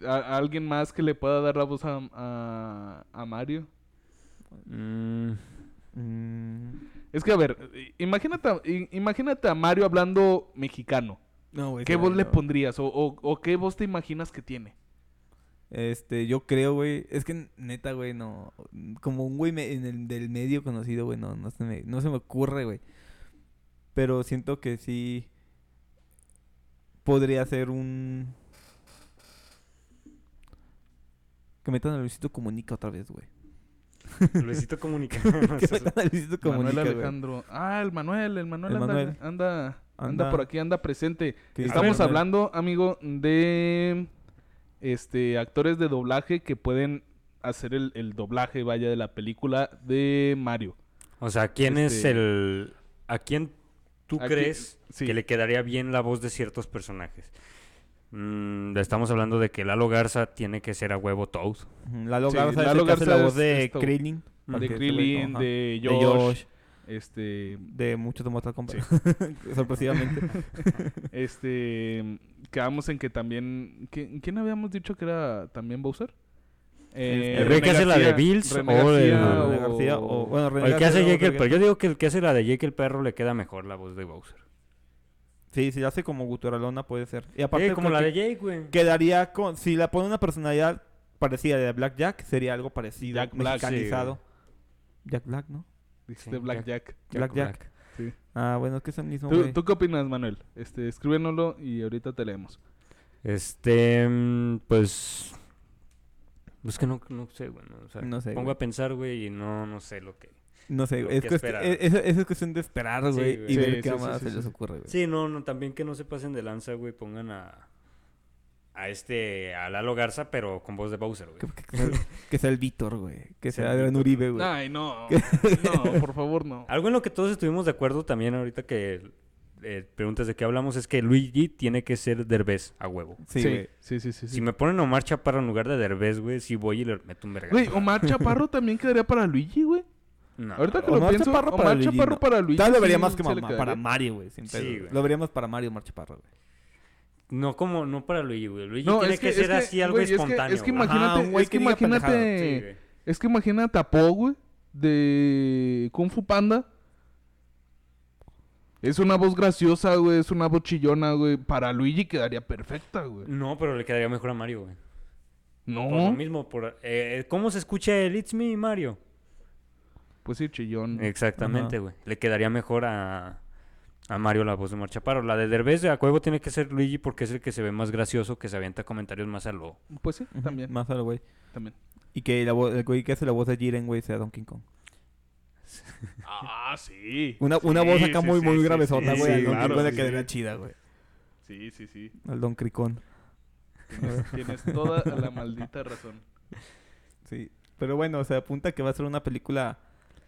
que- a, a alguien más que le pueda dar la voz a, a, a Mario. Mm, Mm, Es que, a ver, imagínate, imagínate a Mario hablando mexicano. no, güey. ¿Qué sí, voz le pondrías? O, o, o qué voz te imaginas que tiene? Este, yo creo, güey. Es que neta, güey, no. Como un güey me- en el, del medio conocido, güey, no, no, se me, no se me ocurre, güey. Pero siento que sí. Podría ser un. Que metan a Luisito Comunica otra vez, güey. Luisito comunica. Que metan a Luisito Manuel güey. Alejandro. Ah, el Manuel, el Manuel, El anda, Manuel. Anda, anda, Anda. por aquí, anda presente. Estamos Manuel. hablando, amigo, de este actores de doblaje que pueden hacer el, el doblaje, vaya, de la película de Mario. O sea, ¿quién es Este- el... ¿A quién tú ¿A quién- crees sí. que le quedaría bien la voz de ciertos personajes? Mm, estamos hablando de que Lalo Garza tiene que ser a huevo Toad. Lalo Sí, Garza Lalo Garza la voz de. Krillin. De De Krillin, de De Josh, Josh, este, de muchos de Mortal Kombat. Sorpresivamente. este, quedamos en que también, ¿qui- ¿quién habíamos dicho que era también Bowser? Eh, El güey que hace la de Bills René o el- García o- García o- bueno, O René el que hace Jake el perro. Yo digo que el que hace la de Jake el perro le queda mejor la voz de Bowser. Sí, si la hace como guturalona puede ser. Y aparte Eh, como creo la que de Jake, güey. quedaría con si la pone una personalidad parecida de Black Jack, sería algo parecido, Jack Black, sí, mexicanizado. Jack Black, ¿no? Dijiste Sí, Black Jack- Jack. Black Jack. Sí. Ah, bueno, es que es el mismo, ¿Tú, qué opinas, Manuel? Este, escríbenoslo y ahorita te leemos. Este, mm, pues... Es que no, no sé, güey. no, o sea, No sé, pongo güey. a pensar, güey, y no, no sé lo que... No sé, es, que esperar. es, es- es cuestión de esperar, güey, y Sí, ver sí, qué sí, más sí, se sí. les ocurre, güey. Sí, no, no, también que no se pasen de lanza, güey, pongan a... A este, a Lalo Garza, pero con voz de Bowser, güey. Que, que- que sea, que sea el Víctor, güey. Que Sea Adrián. Uribe, güey. Ay, no. No, por favor, no. Algo en lo que todos estuvimos de acuerdo también ahorita que eh, preguntas de qué hablamos es que Luigi tiene que ser Derbez a huevo. Sí, Sí, güey. sí, sí, sí. sí. Si me ponen a Omar Chaparro en lugar de Derbez, güey, sí voy y le meto un verga. Güey, Omar Chaparro también quedaría para Luigi, güey. No. Ahorita que lo pienso, Chaparro para Omar Luigi, Chaparro no. para Luigi. Tal vez lo vería sí más que le para Mario, güey. Sin Sí, pedo. güey. Lo vería más para Mario Omar Chaparro, güey. No como, no para Luigi, güey. Luigi No, tiene es que, que- ser es que, así algo güey, es que- espontáneo. es que güey. imagínate- Ajá, un güey es que diga imagínate- pendejadas. Sí, güey. Es que imagínate a Po, güey, de Kung Fu Panda. Es una voz graciosa, güey, es una voz chillona, güey. Para Luigi quedaría perfecta, güey. No, pero le quedaría mejor a Mario, güey. Por lo No, mismo, por... eh, ¿cómo se escucha el It's Me, Mario? Pues sí, chillón. Exactamente, güey. Le quedaría mejor a, a Mario la voz de Omar Chaparro. La de Derbez de a huevo tiene que ser Luigi porque es el que se ve más gracioso, que se avienta comentarios más a lo... Pues sí, también, Más al güey. también. Y que la vo- el güey que hace la voz de Jiren, güey, sea Donkey Kong. Ah, sí. Una, una voz acá sí, muy, sí, muy sí, gravesota, güey. sí, al Donkey claro, Kong le quedaría chida, güey. Sí, sí, sí. Al Don Cricón. Tienes, tienes toda la maldita razón. Sí. Pero bueno, o sea, apunta que va a ser una película.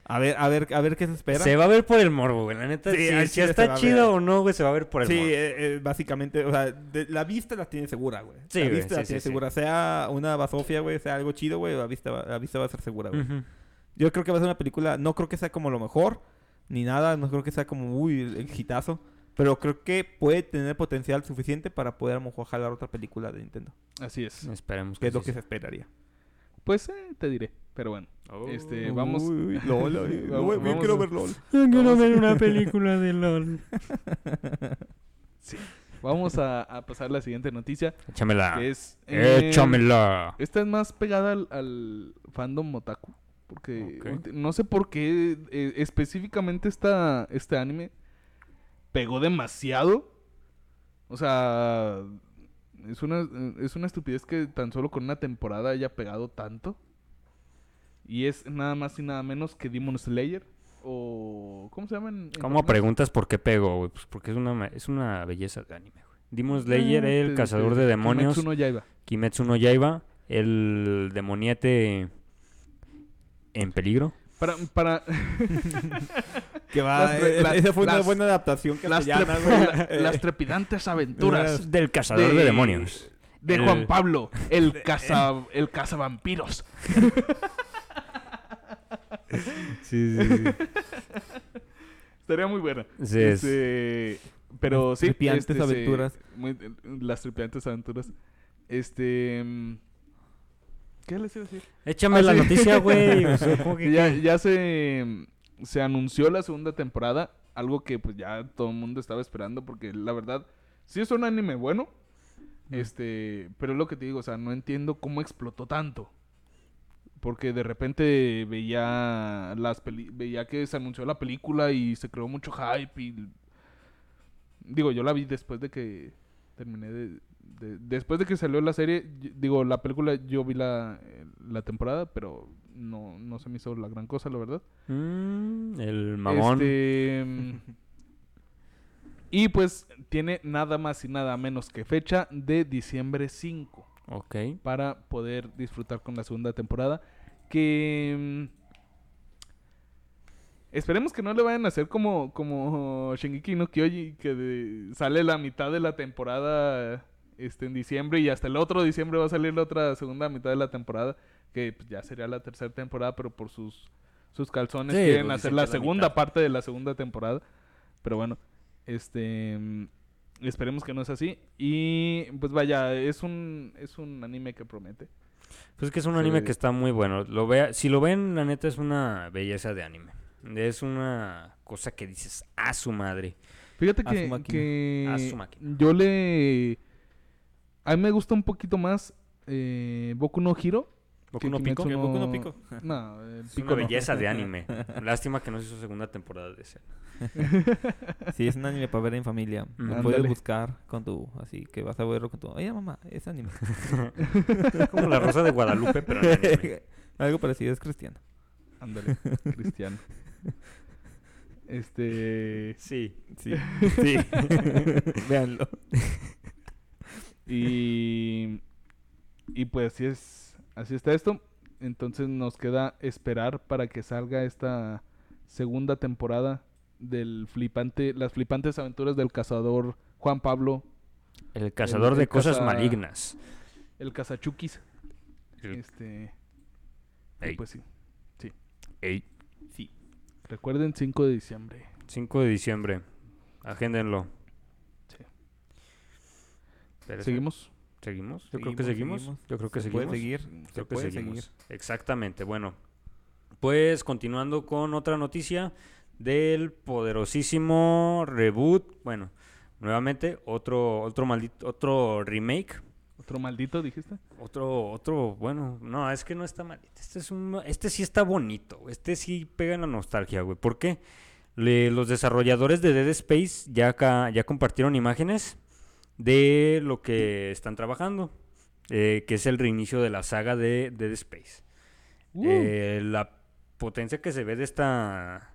A ver, a ver, a ver qué se espera. Se va a ver por el morbo, güey. La neta, Sí, si, si está chido o no, güey, se va a ver por el Sí, morbo. eh, eh, básicamente, o sea, de- la vista la tiene segura, güey. Sí, la güey, vista la sí, tiene sí, sí. segura. Sea una basofia, güey, sea algo chido, güey, la vista, va- la vista va a ser segura, güey. Ujú. Yo creo que va a ser una película, no creo que sea como lo mejor, ni nada, no creo que sea como, uy, el, hitazo. Pero creo que puede tener potencial suficiente para poder a lo mejor jalar otra película de Nintendo. Así es. Esperemos Que que es lo sí que se esperaría. Pues eh, te diré. Pero bueno. Oh. Este, vamos. Uy, uy, LOL, uy, Vamos- vamos quiero a- ver LOL. Yo quiero Vamos. ver una película de LOL. Vamos a, a pasar a la siguiente noticia. Échamela. Que es. eh, Échamela. Esta es más pegada al, al fandom otaku. Porque no sé por qué eh, específicamente esta, este anime pegó demasiado. O sea, es una, es una estupidez que tan solo con una temporada haya pegado tanto. Y es nada más y nada menos que Demon Slayer. O. ¿Cómo se llaman? ¿Cómo preguntas por qué pego, güey? Pues porque es una, es una belleza de anime, güey. Demon Slayer, Eh, el te- cazador te- de demonios. Kimetsu no Yaiba. Kimetsu no Yaiba, el demoniete en peligro. Para, para, Que va, Las eh, las- esa fue una las- buena adaptación las, castellana, tre- güey. la- Eh, las trepidantes aventuras Del cazador de, de- demonios. de el- Juan Pablo, el caza, el cazavampiros. Sí, sí, sí. Estaría muy buena. Sí, es- Este, pero Las sí. tripiantes este, se- aventuras. muy- las tripiantes aventuras. Este. mm, ¿Qué les iba a decir? Échame Ah, la sí. noticia, güey. o sea, ¿cómo que ya, ya se, se anunció la segunda temporada, algo que pues ya todo el mundo estaba esperando porque la verdad sí es un anime bueno, este, pero es lo que te digo, o sea, no entiendo cómo explotó tanto. Porque de repente veía las peli- veía que se anunció la película y se creó mucho hype y digo, yo la vi después de que terminé de, de- después de que salió la serie, digo, la película yo vi la, eh, la temporada, pero no, no se me hizo la gran cosa, la verdad. Mm, el mamón. Este, y pues tiene nada más y nada menos que fecha de diciembre 5 Ok. para poder disfrutar con la segunda temporada. Que mm, esperemos que no le vayan a hacer como, como Shingeki no Kyoji, que de- sale la mitad de la temporada este, en diciembre y hasta el otro diciembre va a salir la otra segunda mitad de la temporada, que pues, ya sería la tercera temporada, pero por sus, sus calzones Sí, quieren pues, hacer la segunda mitad. parte de la segunda temporada. Pero bueno, este mm, esperemos que no es así. Y pues vaya, es un, es un anime que promete. Pues es que es un anime que está muy bueno. Lo vea, si lo ven, la neta es una belleza de anime. Es una cosa que dices, a su madre. Fíjate A su que, máquina. que A su yo le... A mí me gusta un poquito más eh, Boku no Hiro. Boku no Pico Kimetsu ¿Que Boku no Pico? No, el es Pico una no. belleza de anime. Lástima que no se hizo segunda temporada de ese. Sí, es un anime para ver en familia. Lo Ándale. puedes buscar con tu... Así que vas a verlo con tu... Oye, mamá, es anime. Es como la rosa de Guadalupe, pero en anime. Algo parecido, es cristiano. Ándale, Cristiano. Este... Sí. Sí. sí. Véanlo. Y, y pues así es, así está esto. Entonces nos queda esperar para que salga esta segunda temporada del flipante, las flipantes aventuras del cazador Juan Pablo, El cazador El- de el cosas caza- malignas. el cazachukis. El- Este, Ey, pues sí. ey. Sí. Recuerden 5 de diciembre. 5 de diciembre. Agéndenlo. Sí. Seguimos. ¿Seguimos? Yo creo que Seguimos, seguimos. Yo creo que Se seguimos. puede seguir. Creo Se que puede seguimos. seguir. Exactamente. Bueno, pues continuando con otra noticia del poderosísimo reboot. Bueno, nuevamente otro otro maldito otro remake. Otro maldito, dijiste. Otro otro, bueno, no, es que no está maldito. Este es un este sí está bonito. Este sí pega en la nostalgia, güey. ¿Por qué? Le- los desarrolladores de Dead Space ya acá, ya compartieron imágenes de lo que están trabajando, eh, que es el reinicio de la saga de Dead Space. Uh, Eh, la potencia que se ve de esta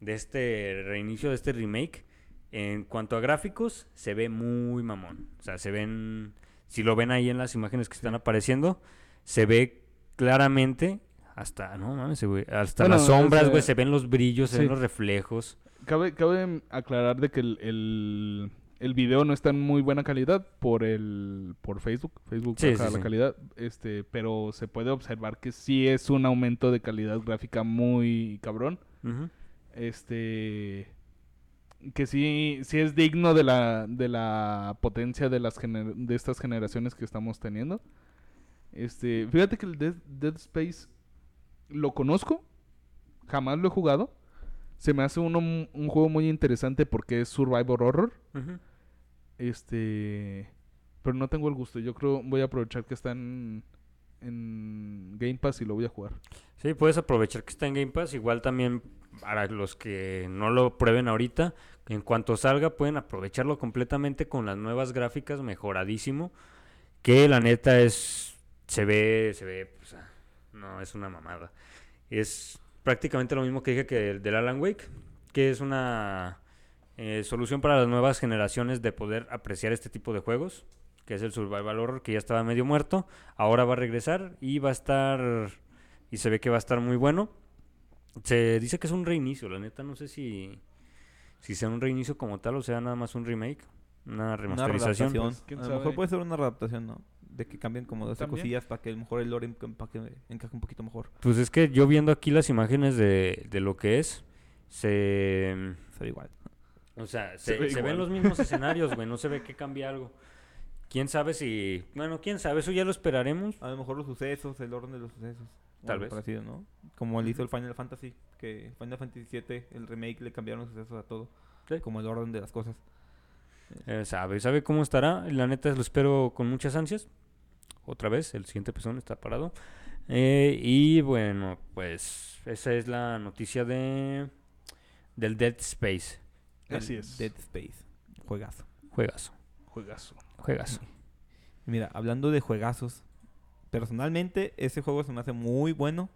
de este reinicio de este remake en cuanto a gráficos se ve muy mamón. O sea se ven si lo ven ahí en las imágenes que están apareciendo se ve claramente hasta no mames hasta Bueno, las sombras güey se ven los brillos se ven los reflejos. Cabe, cabe aclarar de que el, el, el video no está en muy buena calidad por el por Facebook. Facebook Sí, baja sí, la sí. calidad, este, pero se puede observar que sí es un aumento de calidad gráfica muy cabrón. Este que sí, sí es digno de la, de la potencia de las gener- de estas generaciones que estamos teniendo. Este, fíjate que el Dead, Dead Space lo conozco, jamás lo he jugado. Se me hace uno, un juego muy interesante porque es survival horror. Ujú. Este, pero no tengo el gusto. Yo creo voy a aprovechar que está en, Game Pass y lo voy a jugar. Sí, puedes aprovechar que está en Game Pass. Igual también para los que no lo prueben ahorita, en cuanto salga pueden aprovecharlo completamente con las nuevas gráficas, mejoradísimo. Que la neta es, se ve, se ve, no es una mamada. Es prácticamente lo mismo que dije que el del Alan Wake, que es una eh, solución para las nuevas generaciones de poder apreciar este tipo de juegos, que es el Survival Horror, que ya estaba medio muerto. Ahora va a regresar y va a estar y se ve que va a estar muy bueno. Se dice que es un reinicio, la neta no sé si si sea un reinicio como tal o sea nada más un remake, una Una remasterización. adaptación. Pues, ¿quién a lo sabe? mejor puede ser una adaptación, ¿no? De que cambien como dos cosillas para que a lo mejor el lore que encaje un poquito mejor. Pues es que yo viendo aquí las imágenes de, de lo que es, se Se ve igual. O sea, Se se, ve se ven los mismos escenarios, güey. No se ve que cambie algo. ¿Quién sabe si... Bueno, quién sabe. Eso ya lo esperaremos. A lo mejor los sucesos, el orden de los sucesos. Tal vez. Parecido, ¿no? Como le hizo el Final Fantasy, que Final Fantasy VII, el remake, le cambiaron los sucesos a todo. Sí. Como el orden de las cosas. Eh, sabe, sabe cómo estará. La neta lo espero con muchas ansias. Otra vez, el siguiente pezón está parado. Eh, y bueno, pues esa es la noticia de del Dead Space. Así es. Dead Space. Juegazo. Juegazo, Juegazo. juegazo. Mira, hablando de juegazos, personalmente ese juego se me hace muy bueno.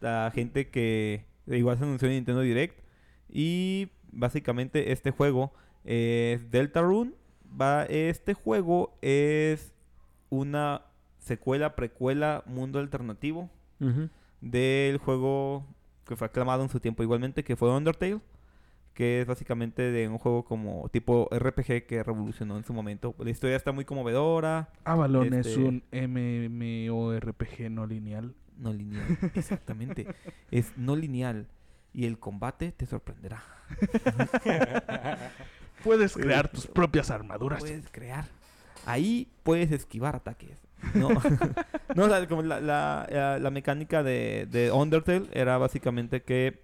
La gente que igual se anunció en Nintendo Direct y básicamente este juego es Deltarune. Va, este juego es una secuela, precuela, mundo alternativo del juego que fue aclamado en su tiempo igualmente, que fue Undertale, que es básicamente de un juego como tipo RPG que revolucionó en su momento. La historia está muy conmovedora, Avalon es Este- un MMORPG no lineal. no lineal, exactamente. es no lineal y el combate te sorprenderá. Puedes crear tus propias armaduras. Puedes crear. Ahí puedes esquivar ataques. No, no o sea, como la, la, la- la mecánica de, de Undertale era básicamente que,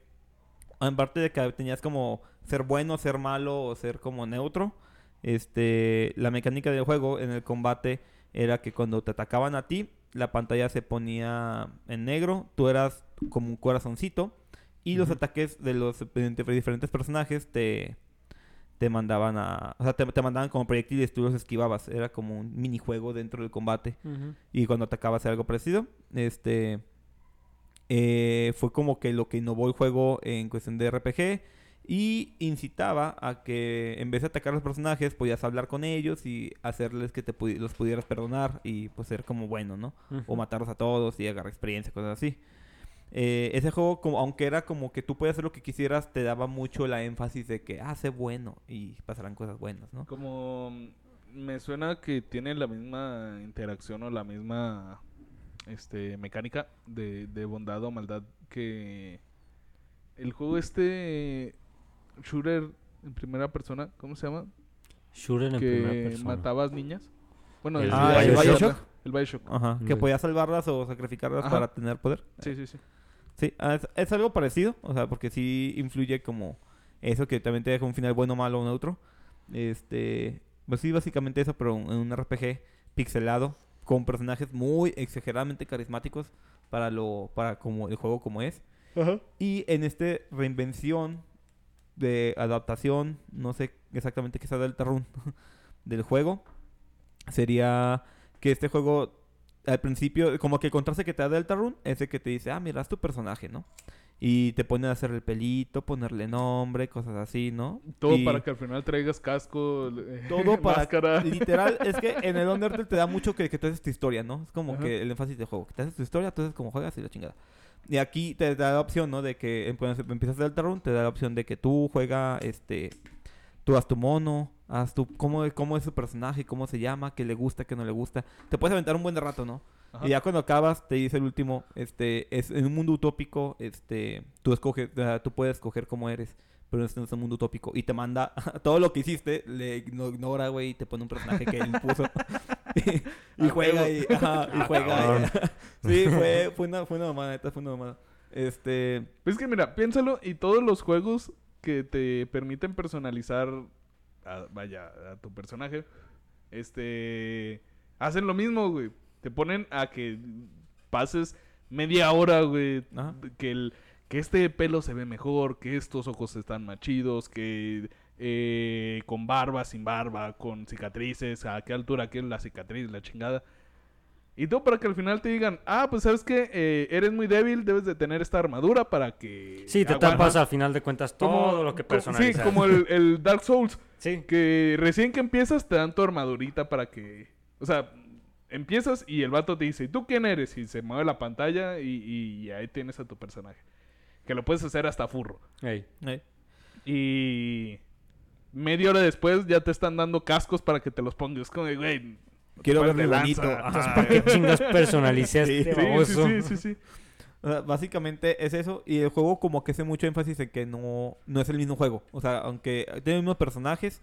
en parte de que tenías como ser bueno, ser malo o ser como neutro, este, la mecánica del juego en el combate era que cuando te atacaban a ti, la pantalla se ponía en negro, tú eras como un corazoncito y los ataques de los diferentes personajes te, te mandaban a... O sea, te, te mandaban como proyectiles, tú los esquivabas. Era como un minijuego dentro del combate. Y cuando atacabas era algo parecido. Este... eh, fue como que lo que innovó el juego en cuestión de RPG. Y incitaba a que en vez de atacar a los personajes, podías hablar con ellos y hacerles que te los pudieras perdonar y pues ser como bueno, ¿no? o matarlos a todos y agarrar experiencia, cosas así. Eh, ese juego, como, aunque era como que tú podías hacer lo que quisieras, te daba mucho la énfasis de que, ah, sé bueno y pasarán cosas buenas, ¿no? Como mm, me suena que tiene la misma interacción o la misma este mecánica de, de bondad o maldad que el juego este shooter en primera persona, ¿cómo se llama? Shooter en primera que persona. matabas niñas. Bueno, El Ah, ¿el Bioshock? El Bioshock. Ajá, que podías salvarlas o sacrificarlas Ajá. para tener poder. Sí, sí, sí. Sí, ah, es, es algo parecido, o sea, porque sí influye como eso que también te deja un final bueno, malo o neutro. Este, pues sí, básicamente eso, pero en un RPG pixelado, con personajes muy exageradamente carismáticos para lo, para como el juego como es. Y en este reinvención de adaptación, no sé exactamente qué sea Deltarune del juego, sería que este juego al principio, como que el contraste que te da Deltarune es el que te dice, ah, mira, es tu personaje, ¿no? Y te ponen a hacer el pelito, ponerle nombre, cosas así, ¿no? Todo Y para que al final traigas casco, eh, todo para máscara. literal es que en el Undertale te da mucho que, que tú haces tu historia, ¿no? Es como Ajá. que el énfasis del juego, que te haces tu historia, tú haces como juegas y la chingada. Y aquí te da la opción, ¿no? De que em- cuando empiezas Deltarune te da la opción de que tú juega este tú haz tu mono, haz tu cómo cómo es su personaje, cómo se llama, qué le gusta, qué no le gusta. Te puedes aventar un buen de rato, ¿no? Ajá. Y ya cuando acabas, te dice el último, este, es en un mundo utópico, este, tú escoges, tú puedes escoger cómo eres, pero este no es un mundo utópico. Y te manda todo lo que hiciste, le igno- ignora, güey, y te pone un personaje que él puso. y, juega y, huevo. ajá, y juega. y- sí, fue, fue una, fue una mamada, neta, fue una mamada. Este, Es que mira, piénsalo y todos los juegos que te permiten personalizar, a- vaya, a tu personaje, este, hacen lo mismo, güey. Te ponen a que pases media hora, güey, Ajá. que el que este pelo se ve mejor, que estos ojos están más chidos, que eh, con barba, sin barba, con cicatrices, a qué altura quieres la cicatriz, la chingada. Y todo para que al final te digan, ah, pues sabes que eres muy débil, debes de tener esta armadura para que... Sí, te aguante". tapas al final de cuentas Como- todo lo que personalizas. Sí, como el, el Dark Souls, Sí. que recién que empiezas te dan tu armadurita para que... O sea, empiezas y el vato te dice, ¿y tú quién eres? Y se mueve la pantalla y, y ahí tienes a tu personaje. Que lo puedes hacer hasta furro. Ey. eh, Y media hora después ya te están dando cascos para que te los pongas. Como de, güey... Quiero verme bonito. lanza". Ajá. ¿para qué chingas personalicé a Sí, este Sí, baboso? sí, sí, sí, sí. O sea, básicamente es eso. Y el juego como que hace mucho énfasis en que no, no es el mismo juego. O sea, aunque tiene los mismos personajes,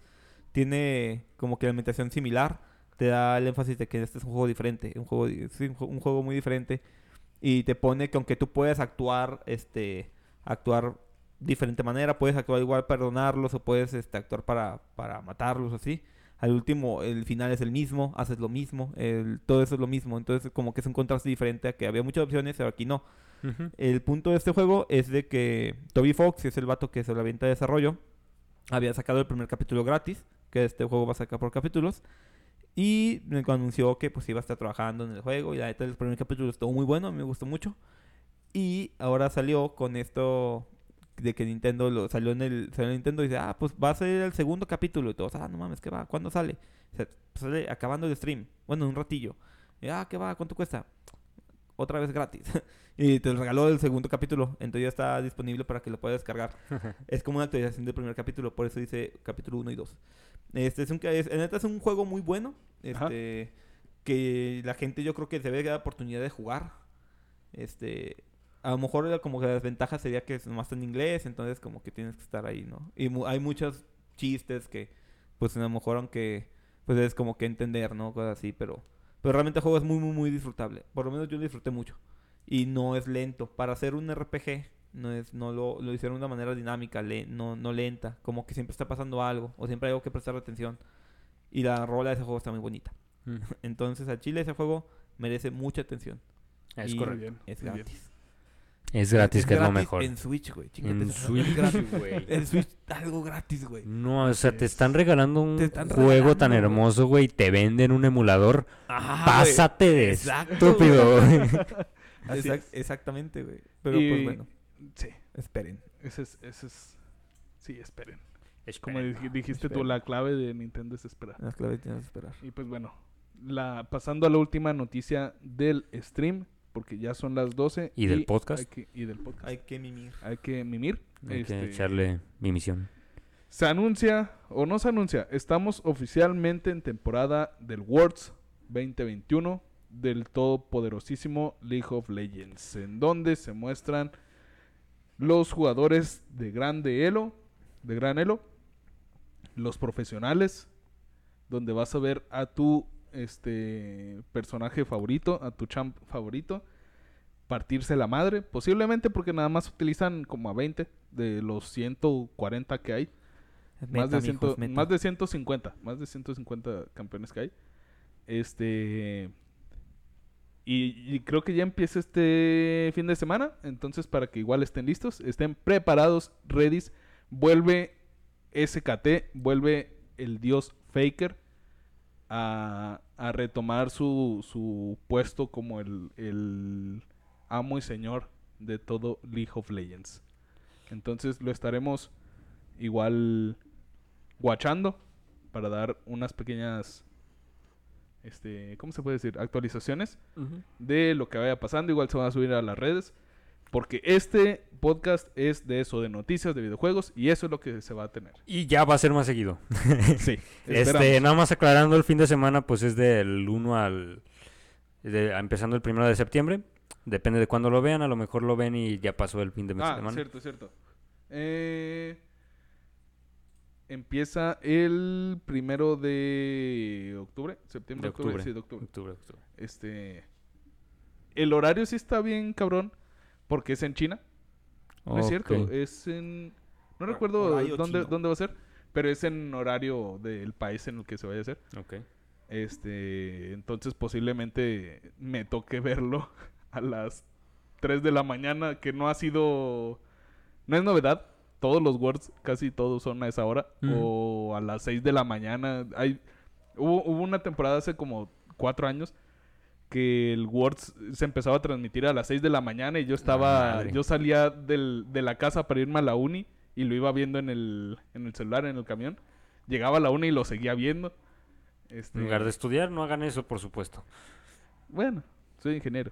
tiene como que la ambientación similar. Te da el énfasis de que este es un juego diferente. Un juego, un, ju- un juego muy diferente. Y te pone que aunque tú puedes actuar, este, actuar diferente manera, puedes actuar igual perdonarlos o puedes este, actuar para, para matarlos así. Al último, el final es el mismo, haces lo mismo, el, todo eso es lo mismo. Entonces, como que es un contraste diferente a que había muchas opciones, pero aquí no. Ujú. El punto de este juego es de que Toby Fox, que es el vato que se la avienta de desarrollo, había sacado el primer capítulo gratis, que este juego va a sacar por capítulos. Y me anunció que pues iba a estar trabajando en el juego. Y la neta, el primer capítulo estuvo muy bueno, me gustó mucho. Y ahora salió con esto de que Nintendo lo salió en el salió en Nintendo y dice, ah, pues va a ser el segundo capítulo. Y todos, ah, no mames, ¿qué va? ¿Cuándo sale? Sale acabando el stream. Bueno, en un ratillo. Y, ah, ¿qué va? ¿Cuánto cuesta? Otra vez gratis. y te regaló el segundo capítulo. Entonces ya está disponible para que lo puedas descargar. es como una actualización del primer capítulo. Por eso dice capítulo 1 y 2. Este es un, es, en neta es un juego muy bueno. Este, que la gente yo creo que se debe dar oportunidad de jugar. Este, a lo mejor la- como que la desventaja sería que es nomás en inglés, entonces como que tienes que estar ahí, ¿no? Y mu- hay muchos chistes que, pues a lo mejor aunque, pues es como que entender, ¿no? Cosas así, pero, pero realmente el juego es muy, muy, muy disfrutable. Por lo menos yo lo disfruté mucho. Y no es lento. Para hacer un RPG, no es, no lo, lo hicieron de una manera dinámica, le- no, no lenta. Como que siempre está pasando algo, o siempre hay algo que prestar atención. Y la rola de ese juego está muy bonita. Mm. Entonces, a Chile ese juego merece mucha atención. Es correcto. Es muy gratis. Es gratis, que es lo mejor. En Switch, güey. En Switch, es gratis. güey. En Switch, algo gratis, güey. No, o sea, te es. están regalando un están juego tan regalando, hermoso, güey, y te venden un emulador. Ajá, Pásate de Exacto, estúpido, güey. Exact- es. exactamente, güey. Pero Y- pues bueno, Sí, esperen. ese es, ese es... Sí, esperen. Como Esperen. dij- dijiste tú, esperen. la clave de Nintendo es esperar. Las claves tienes que esperar. Y pues bueno, la, pasando a la última noticia del stream, porque ya son las 12. ¿Y del podcast? hay que- y del podcast. Hay que mimir. Hay que mimir. Hay Este, que echarle mi misión. Se anuncia o no se anuncia, estamos oficialmente en temporada del Worlds 2021 del todopoderosísimo League of Legends, en donde se muestran los jugadores de grande elo, de gran elo, los profesionales, donde vas a ver a tu este personaje favorito, a tu champ favorito, partirse la madre, posiblemente porque nada más utilizan como a 20 de los 140 que hay. Más de, es meta. más de 150, más de 150 campeones que hay. Este y, y creo que ya empieza este fin de semana, entonces para que igual estén listos, estén preparados, ready, vuelve SKT, vuelve el dios Faker a, a retomar su, su puesto como el, el amo y señor de todo League of Legends. Entonces lo estaremos igual guachando para dar unas pequeñas este, ¿cómo se puede decir? actualizaciones de lo que vaya pasando, igual se van a subir a las redes porque este podcast es de eso, de noticias de videojuegos y eso es lo que se va a tener. Y ya va a ser más seguido. Sí, Este, nada más aclarando, el fin de semana pues es del 1 al... de- empezando el primero de septiembre. Depende de cuándo lo vean, a lo mejor lo ven y ya pasó el fin de Ah, semana. cierto, cierto. Eh, empieza el primero de octubre, septiembre, De octubre, octubre. sí, de octubre. Octubre, octubre. Este, el horario sí está bien cabrón porque es en China. No es cierto, es en, no recuerdo horario dónde, chino. dónde va a ser, pero es en horario del país en el que se vaya a hacer. Ok. Este, entonces posiblemente me toque verlo a las 3 de la mañana, que no ha sido, no es novedad. Todos los Words, casi todos son a esa hora. O a las 6 de la mañana. Hay, hubo, hubo una temporada hace como 4 años que el Words se empezaba a transmitir a las 6 de la mañana y yo estaba, madre. yo salía del- de la casa para irme a la uni y lo iba viendo en el, en el celular, en el camión. Llegaba a la uni y lo seguía viendo. Este, En lugar de estudiar, no hagan eso, por supuesto. Bueno, soy ingeniero.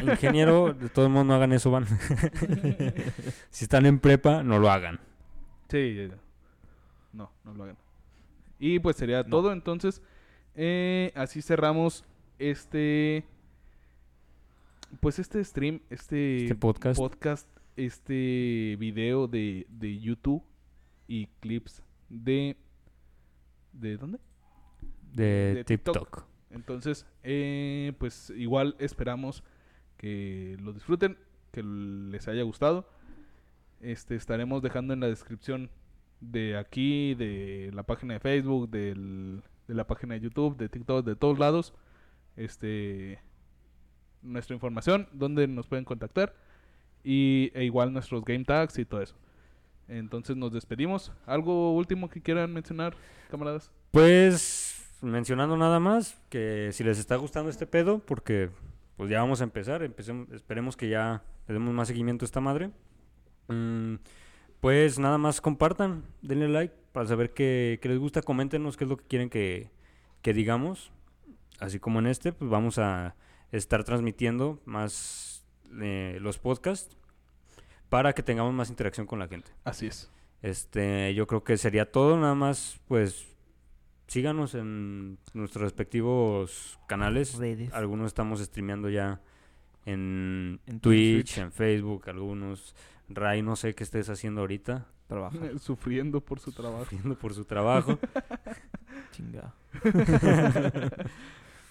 Ingeniero, de todo el mundo no hagan eso, van. si están en prepa, no lo hagan. Sí, no, no lo hagan. Y pues sería todo, entonces, eh, así cerramos este pues este stream, este, Este podcast. podcast, este video de, de YouTube y clips de... ¿De dónde? de, de TikTok. TikTok. Entonces, eh, pues igual esperamos que lo disfruten, que les haya gustado. Este, estaremos dejando en la descripción de aquí, de la página de Facebook, del- de la página de YouTube, de TikTok, de todos lados, este, nuestra información, donde nos pueden contactar y e igual nuestros game tags y todo eso. Entonces nos despedimos. ¿Algo último que quieran mencionar, camaradas? Pues mencionando nada más que si les está gustando este pedo, porque pues ya vamos a empezar, empecemos, esperemos que ya le demos más seguimiento a esta madre. Mm, pues nada más compartan, denle like para saber qué les gusta, coméntenos qué es lo que quieren que, que digamos. Así como en este, pues vamos a estar transmitiendo más eh, los podcasts para que tengamos más interacción con la gente. Así es. Este, yo creo que sería todo, nada más, pues síganos en nuestros respectivos canales. Redes. Algunos estamos streameando ya en, En Twitch, Twitch. en Facebook, algunos. Ray, no sé qué estés haciendo ahorita, Trabaja. Sufriendo por su trabajo. sufriendo por su trabajo. Chinga.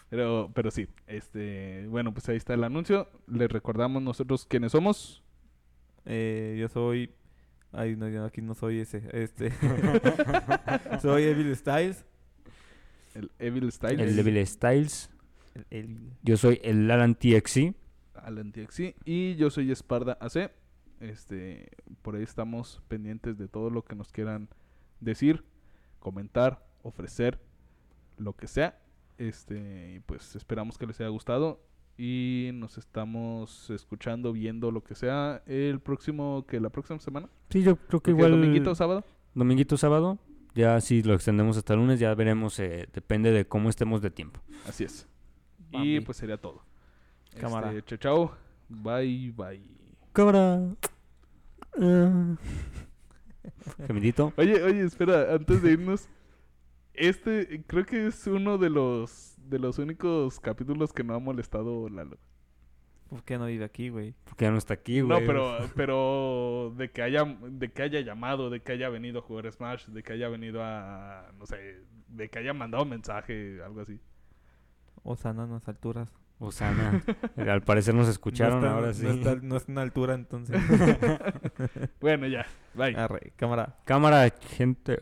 Pero, pero sí, este, bueno, pues ahí está el anuncio. Les recordamos nosotros quiénes somos. Eh, yo soy. Ay, no, yo aquí no soy ese. Este. soy Evil Styles. El Evil el Styles. El Evil. Yo soy el Alan TXC. Alan TXC. Y yo soy Esparda AC. Este, por ahí estamos pendientes de todo lo que nos quieran decir, comentar, ofrecer, lo que sea. Este, y pues esperamos que les haya gustado. Y nos estamos escuchando, viendo lo que sea el próximo, que la próxima semana. Sí, yo creo que igual. dominguito o sábado. dominguito, sábado. Ya si lo extendemos hasta el lunes, ya veremos. eh, depende de cómo estemos de tiempo. Así es. Y pues sería todo. Cámara. Este, chao, chao. Bye, bye. Cámara. Ah. Gemidito. Oye, oye, espera, antes de irnos. Este creo que es uno de los de los únicos capítulos que no ha molestado Lalo. ¿Por qué no vive aquí, güey? Porque ya no está aquí, No, güey. pero pero de que haya de que haya llamado, de que haya venido a jugar Smash, de que haya venido a no sé, de que haya mandado mensaje, algo así. O sana en las alturas. Usana. Eh, al parecer nos escucharon no ahora sí. No está, no está en altura entonces. bueno, ya. Bye. Cámara. Cámara, gente.